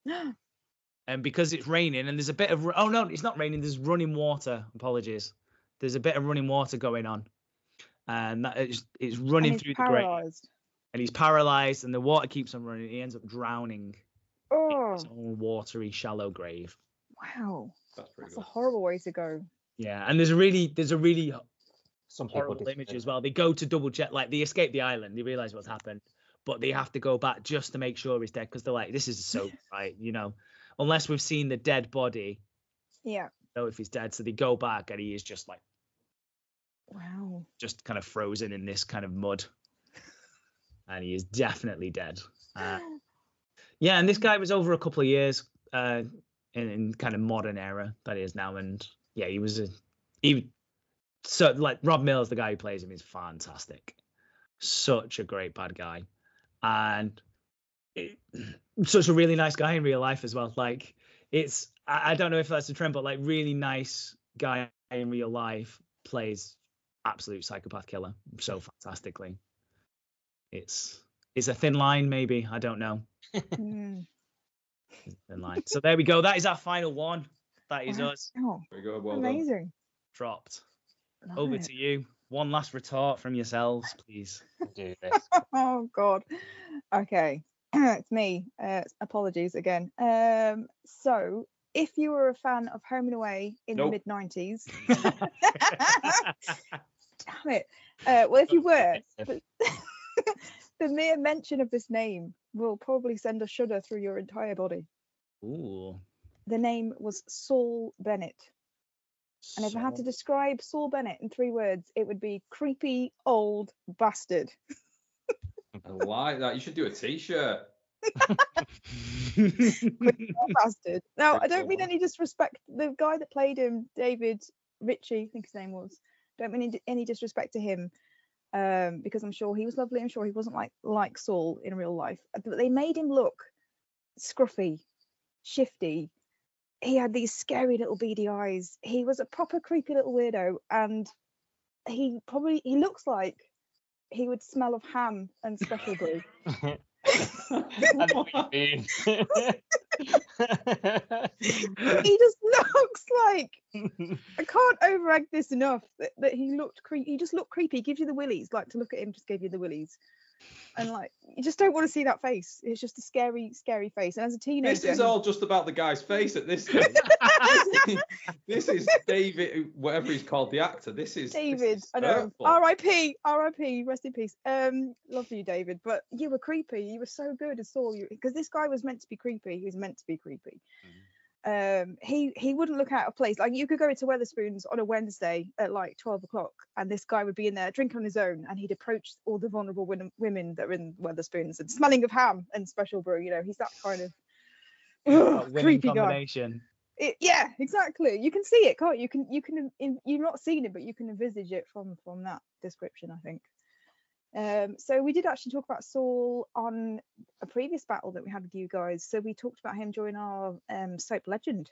And because it's raining and there's a bit of oh no, it's not raining. There's running water. Apologies. There's a bit of running water going on, and that is it's running through he's the grave. paralyzed. And he's paralyzed, and the water keeps on running. He ends up drowning in Oh his own watery, shallow grave. wow. That's pretty That's a horrible way to go. Yeah, and there's a really there's a really Some horrible image disagree. as well. They go to double check, like they escape the island, they realize what's happened, but they have to go back just to make sure he's dead because they're like, this is so right, you know, unless we've seen the dead body, Yeah. know if he's dead. So they go back and he is just like Wow. just kind of frozen in this kind of mud, and he is definitely dead. Uh, yeah, and this guy was over a couple of years uh, in, in kind of modern era that is now, and yeah, he was a he. So like Rob Mills, the guy who plays him, is fantastic. Such a great bad guy, and it, such a really nice guy in real life as well. Like it's I, I don't know if that's a trend, but like really nice guy in real life plays absolute psychopath killer so fantastically. It's it's a thin line, maybe I don't know. Mm. Thin line. So there we go. That is our final one. That is Wow. us Oh, Very good. Well done. amazing. dropped. Over it. to you. One last retort from yourselves, please. do this. oh god okay it's me uh, apologies again um so if you were a fan of home and away in Nope. the mid 90s damn it uh, well if you were the, the mere mention of this name will probably send a shudder through your entire body Ooh. the name was saul bennett and if i had to describe saul bennett in three words it would be creepy old bastard I like that. You should do a t-shirt. Old bastard. Now, I don't mean any disrespect. The guy that played him, David Ritchie, I think his name was. Don't mean any- any disrespect to him, um, because I'm sure he was lovely. I'm sure he wasn't like like Saul in real life. uh, But they made him look scruffy, shifty. He had these scary little beady eyes. He was a proper creepy little weirdo, and he probably he looks like he would smell of ham and special brew. I know what you mean. he just looks like I can't overegg this enough that, that he looked creepy. He just looked creepy. He gives you the willies. Like to look at him just gave you the willies. And like you just don't want to see that face. It's just a scary, scary face. And as a teenager, This is all just about the guy's face at this stage. this is David, whatever he's called, the actor. This is this David, is I know. R.I.P. R.I.P. Rest in peace. Um, love you, David. But you were creepy. You were so good as Saul. You because this guy was meant to be creepy. He was meant to be creepy. Um, he he wouldn't look out of place. Like you could go into Wetherspoons on a Wednesday at like twelve o'clock, and this guy would be in there drinking on his own, and he'd approach all the vulnerable women, women that are in Wetherspoons and smelling of ham and special brew. You know, he's that kind of ugh, creepy guy. combination. It, yeah, exactly. You can see it, can't you? You can you can in, you've not seen it, but you can envisage it from from that description, I think. Um, so we did actually talk about Saul on a previous battle that we had with you guys. So we talked about him during our um, soap legend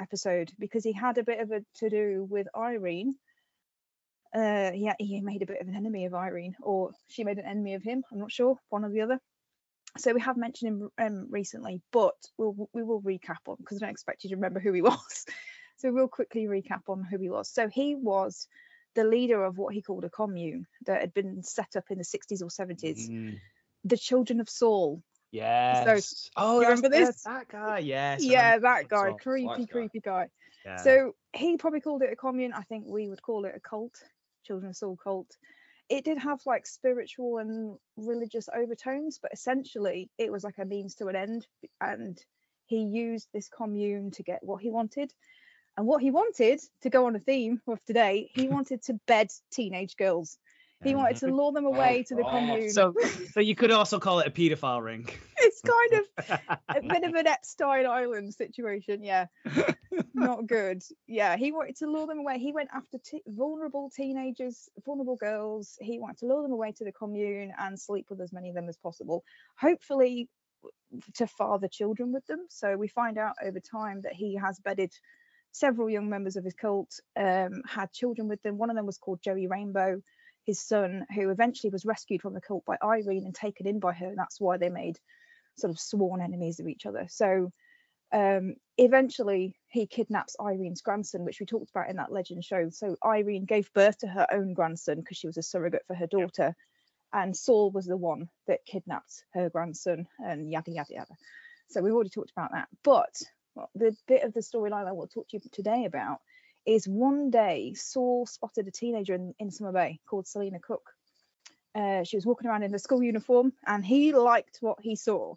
episode because he had a bit of a to do with Irene. Uh, yeah, he made a bit of an enemy of Irene, or she made an enemy of him. I'm not sure, one or the other. So we have mentioned him um, recently, but we'll we will recap on because I don't expect you to remember who he was. So we'll quickly recap on who he was. So he was the leader of what he called a commune that had been set up in the 60s or 70s, Mm, the Children of Saul. yes. oh, you remember this? That guy. Yes. Yeah, that guy, creepy, White guy. creepy guy. Yeah. So he probably called it a commune. I think we would call it a cult, Children of Saul cult. It did have like spiritual and religious overtones, but essentially it was like a means to an end. And he used this commune to get what he wanted. And what he wanted, to go on a theme of today, he wanted to bed teenage girls. He wanted to lure them away to the commune. So, so you could also call it a paedophile ring. it's kind of a bit of an Epstein Island situation. Yeah, not good. Yeah, he wanted to lure them away. He went after t- vulnerable teenagers, vulnerable girls. He wanted to lure them away to the commune and sleep with as many of them as possible. Hopefully, to father children with them. So we find out over time that he has bedded several young members of his cult, um, had children with them. One of them was called Joey Rainbow. His son, who eventually was rescued from the cult by Irene and taken in by her, and that's why they made sort of sworn enemies of each other. So um, eventually he kidnaps Irene's grandson, which we talked about in that legend show. So Irene gave birth to her own grandson because she was a surrogate for her daughter. And Saul was the one that kidnapped her grandson and yada, yada, yada. So we've already talked about that. But well, the bit of the storyline I want to talk to you today about is one day Saul spotted a teenager in, in Summer Bay called Selena Cook. Uh, she was walking around in a school uniform and he liked what he saw.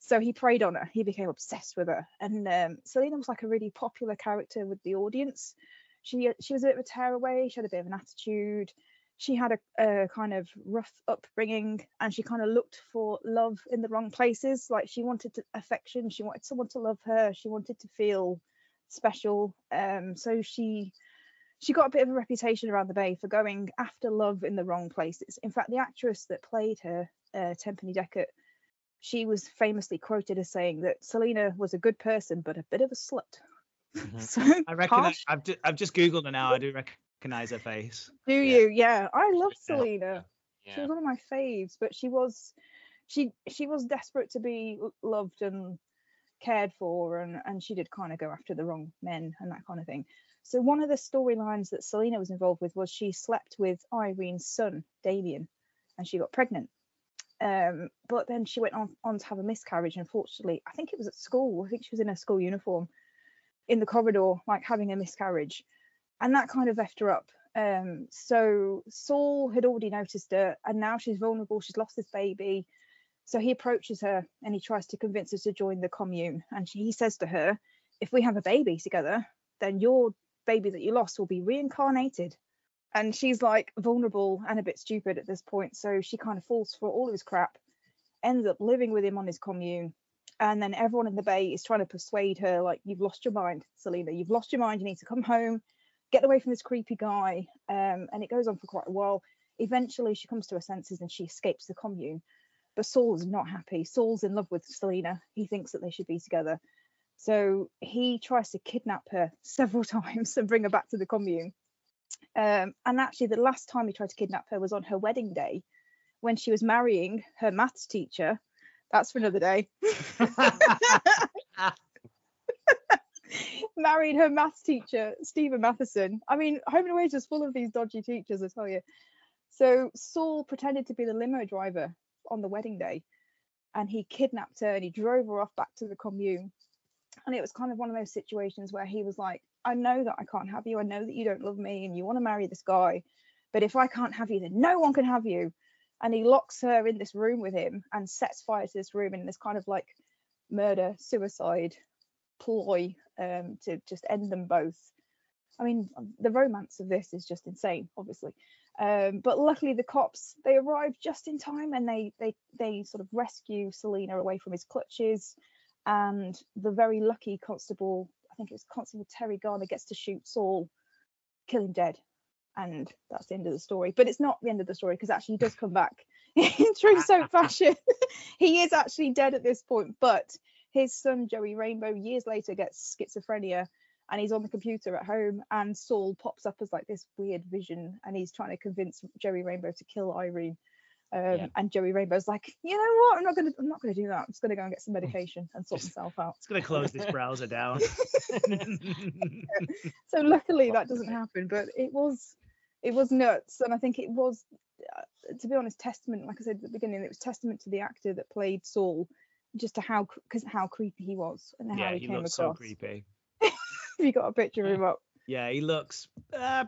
So he preyed on her. He became obsessed with her. And um, Selena was like a really popular character with the audience. She she was a bit of a tearaway. She had a bit of an attitude. She had a, a kind of rough upbringing, and she kind of looked for love in the wrong places. Like she wanted to, affection. She wanted someone to love her. She wanted to feel special. Um, so she she got a bit of a reputation around the bay for going after love in the wrong places. In fact, the actress that played her, uh, Tempany Deckert, she was famously quoted as saying that Selena was a good person but a bit of a slut. Mhm. So I reckon. I've, ju- I've just googled her now. I do recognize her face. Do Yeah. you? Yeah, I love Yeah. Selena. She was one of my faves, but she was she she was desperate to be loved and cared for and and she did kind of go after the wrong men and that kind of thing. So one of the storylines that Selena was involved with was she slept with Irene's son, Damien, and she got pregnant. Um, but then she went on, on to have a miscarriage. Unfortunately, I think it was at school. I think she was in a school uniform in the corridor, like having a miscarriage, and that kind of effed her up. Um, so Saul had already noticed her, and now she's vulnerable. She's lost this baby. So he approaches her and he tries to convince her to join the commune. And she, he says to her, "If we have a baby together, then your baby that you lost will be reincarnated." And she's like vulnerable and a bit stupid at this point, so she kind of falls for all of his crap, ends up living with him on his commune, and then everyone in the bay is trying to persuade her like you've lost your mind selena you've lost your mind. You need to come home. Get away from this creepy guy. Um, and it goes on for quite a while. Eventually she comes to her senses and she escapes the commune but saul's not happy. Saul's in love with selena he thinks that they should be together. So he tries to kidnap her several times and bring her back to the commune. Um, and actually the last time he tried to kidnap her was on her wedding day. When she was marrying her maths teacher that's for another day. Married her maths teacher, Stephen Matheson. I mean, Home and Away is just full of these dodgy teachers, I tell you. So Saul pretended to be the limo driver on the wedding day, and he kidnapped her and he drove her off back to the commune. And it was kind of one of those situations where he was like, I know that I can't have you. I know that you don't love me and you want to marry this guy. But if I can't have you, then no one can have you. And he locks her in this room with him and sets fire to this room in this kind of like murder suicide ploy um, to just end them both. I mean, the romance of this is just insane, obviously. Um, but luckily, the cops they arrive just in time and they they they sort of rescue Selina away from his clutches. And the very lucky constable, I think it was Constable Terry Garner, gets to shoot Saul, kill him dead, and that's the end of the story. But it's not the end of the story because actually he does come back in true soap fashion. he is actually dead at this point, but his son Joey Rainbow years later gets schizophrenia and he's on the computer at home and Saul pops up as like this weird vision and he's trying to convince Joey Rainbow to kill Irene. Um, Yeah. and Joey Rainbow's like, you know what? I'm not gonna I'm not gonna do that. I'm just gonna go and get some medication and sort myself out. It's gonna close this browser down. So luckily that doesn't happen, but it was it was nuts and I think it was uh, to be honest testament like I said at the beginning it was testament to the actor that played Saul just to how because how creepy he was and how yeah, he, he came looks across. so creepy. You got a picture of him up. Yeah, he looks uh,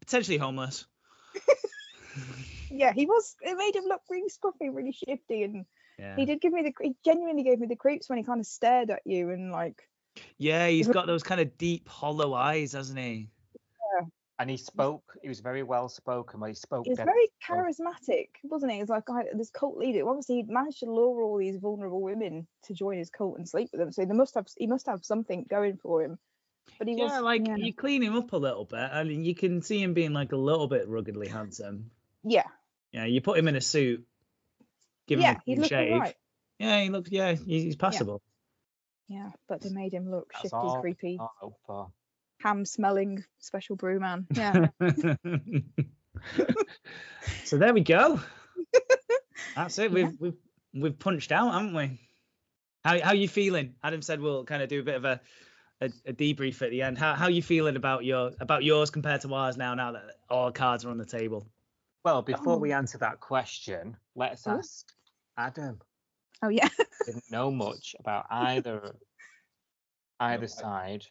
potentially homeless. Yeah, he was. It made him look really scruffy, really shifty, and Yeah. he did give me the. He genuinely gave me the creeps when he kind of stared at you and like. Yeah, he's got those kind of deep, hollow eyes, hasn't he? Yeah. And he spoke. He was very well spoken. But he spoke. He was very charismatic, wasn't he? He was like I, this cult leader. Obviously, he'd managed to lure all these vulnerable women to join his cult and sleep with them. So they must have. He must have something going for him. But he was. Yeah, like yeah. you clean him up a little bit, I and you can see him being like a little bit ruggedly handsome. yeah, Yeah, you put him in a suit, give yeah, him a he clean shave. alright. Yeah, he looks. Yeah, he's, he's passable. Yeah, but they made him look That's shifty, all creepy, I ham smelling special brew man. Yeah. so there we go. That's it. We've we've we've punched out, haven't we? How how you feeling? Adam said we'll kind of do a bit of a, a, a debrief at the end. How how you feeling about your about yours compared to ours now? Now that all cards are on the table. Well, before Oh. we answer that question, let's Oh. ask Adam. oh yeah. Didn't know much about either either I- side.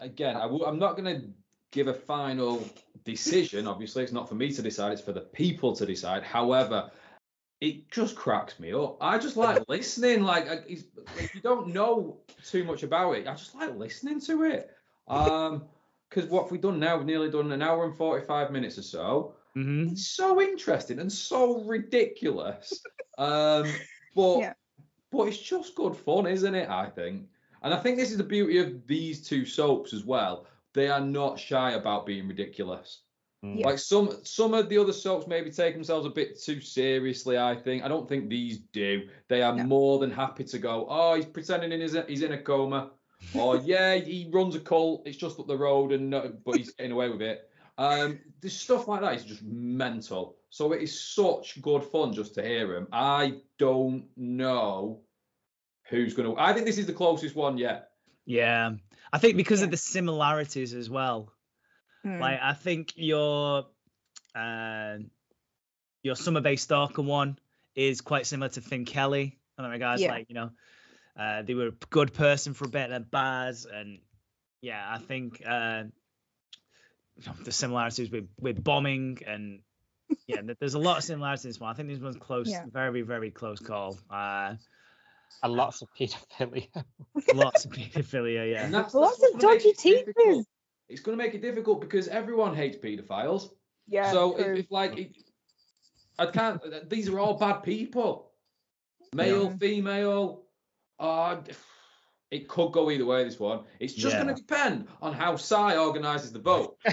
Again, I w- I'm not going to give a final decision. Obviously, it's not for me to decide; it's for the people to decide. However, it just cracks me up. I just like listening. Like, if you don't know too much about it, I just like listening to it. Um, because what have we done now? We've nearly done an hour and 45 minutes or so. hmm It's so interesting and so ridiculous. Um, but Yeah. but it's just good fun, isn't it? I think, and I think this is the beauty of these two soaps as well. They are not shy about being ridiculous. Mm. Yeah. Like some some of the other soaps maybe take themselves a bit too seriously. I think I don't think these do. They are No. more than happy to go. Oh, he's pretending in his he's in a coma. or yeah, he runs a cult. It's just up the road, and no, but he's getting away with it. Um, this stuff like that is just mental. So it is such good fun just to hear him. I don't know who's gonna. I think this is the closest one yet. Yeah, I think because of the similarities as well. Mm. Like I think your uh, your Summer Bay's stalker one is quite similar to Finn Kelly. In that regards, Yeah. like you know, uh, they were a good person for a bit, then bad, and yeah, I think uh, the similarities with with bombing and yeah, there's a lot of similarities in this one. I think this one's close, Yeah. very very close call. Uh, And lots of paedophilia. lots of pedophilia, yeah. And that's, Lots of what's gonna make dodgy it teachers. It's going to make it difficult because everyone hates paedophiles. yeah. so true. if, if like it, I can't. These are all bad people. Male, Yeah. female. Uh, it could go either way. This one. It's just Yeah. going to depend on how Psy organises the vote.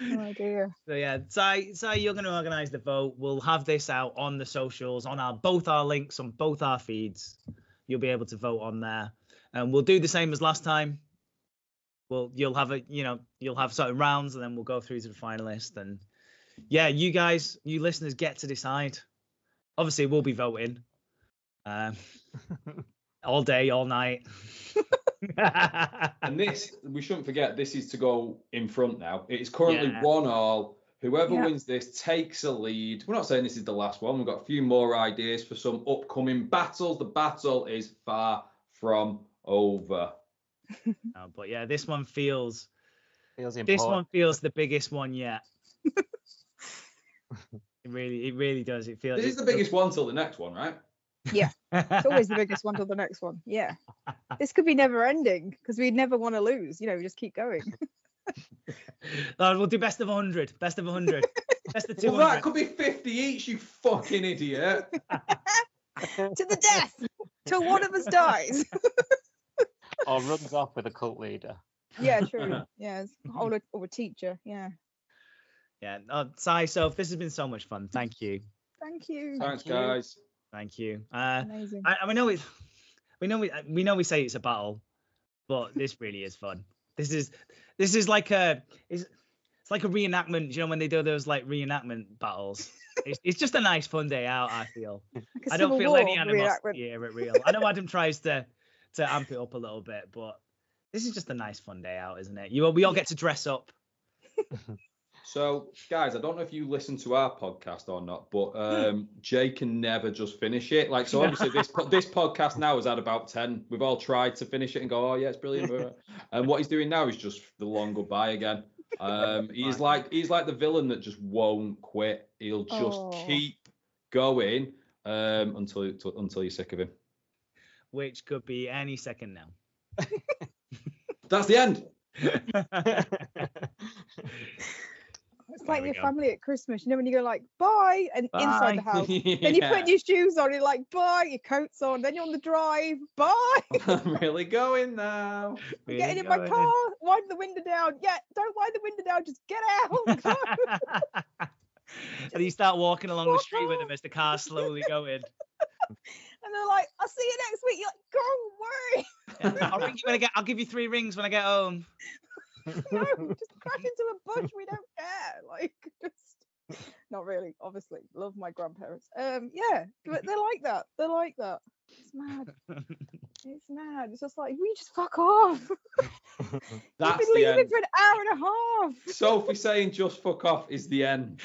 oh dear. So yeah, Sai, Sai, you're going to organise the vote. We'll have this out on the socials, on our both our links on both our feeds. You'll be able to vote on there, and we'll do the same as last time. Well, you'll have a, you know, you'll have certain rounds, and then we'll go through to the finalist. And yeah, you guys, you listeners, get to decide. Obviously, we'll be voting, Um, all day, all night. And this, we shouldn't forget, this is to go in front now. It is currently Yeah. one all. Whoever Yeah. wins this takes a lead. We're not saying this is the last one. We've got a few more ideas for some upcoming battles. The battle is far from over. Uh, but yeah, this one feels Feels this one feels the biggest one yet. it really, it really does. It feels. This is the biggest one till the next one, right? Yeah, it's always the biggest one till the next one. Yeah. This could be never ending because we'd never want to lose. You know, we just keep going. We'll do best of 100. Best of 100. Best of 200. Well, that could be 50 each, you fucking idiot. to the death till one of us dies. Or runs off with a cult leader. yeah, true. Yeah, or a, or a teacher. Yeah. Yeah. Oh, Sai, so this has been so much fun. Thank you. Thank you. Thanks, you. guys. Thank you. Uh, Amazing. I, I know it. We know we we know we say it's a battle, but this really is fun. This is this is like a it's, it's like a reenactment. You know when they do those like reenactment battles. It's, it's just a nice fun day out. I feel. Like a I don't feel any animosity reenactment. here at real. I know Adam tries to to amp it up a little bit, but this is just a nice fun day out, isn't it? You we all get to dress up. So, guys, I don't know if you listen to our podcast or not, but um, Jay can never just finish it. Like, so obviously this this podcast now has had about ten. We've all tried to finish it and go, oh yeah, it's brilliant. and what he's doing now is just the long goodbye again. Um, he's like he's like the villain that just won't quit. He'll just Oh. keep going um, until until you're sick of him. Which could be any second now. That's the end. It's like your go. family at Christmas. You know when you go like bye and inside the Bye. house. Then you put your shoes on, you're like bye, your coat's on, then you're on the drive, bye. I'm really going now. We're getting in my car, wind the window down. Yeah, don't wind the window down, just get out. Go. and you start walking along the Walk street with them as the car slowly going. And they're like, I'll see you next week. You're like, go away. Yeah, I'll ring you when I get. I'll give you three rings when I get home. No, just crash into a bush. We don't care. Like, just not really. Obviously, love my grandparents. Um, yeah, but they're like that. They're like that. It's mad. It's mad. It's just like, we just fuck off? That's You've been the leaving end. for an hour and a half. Sophie saying just fuck off is the end.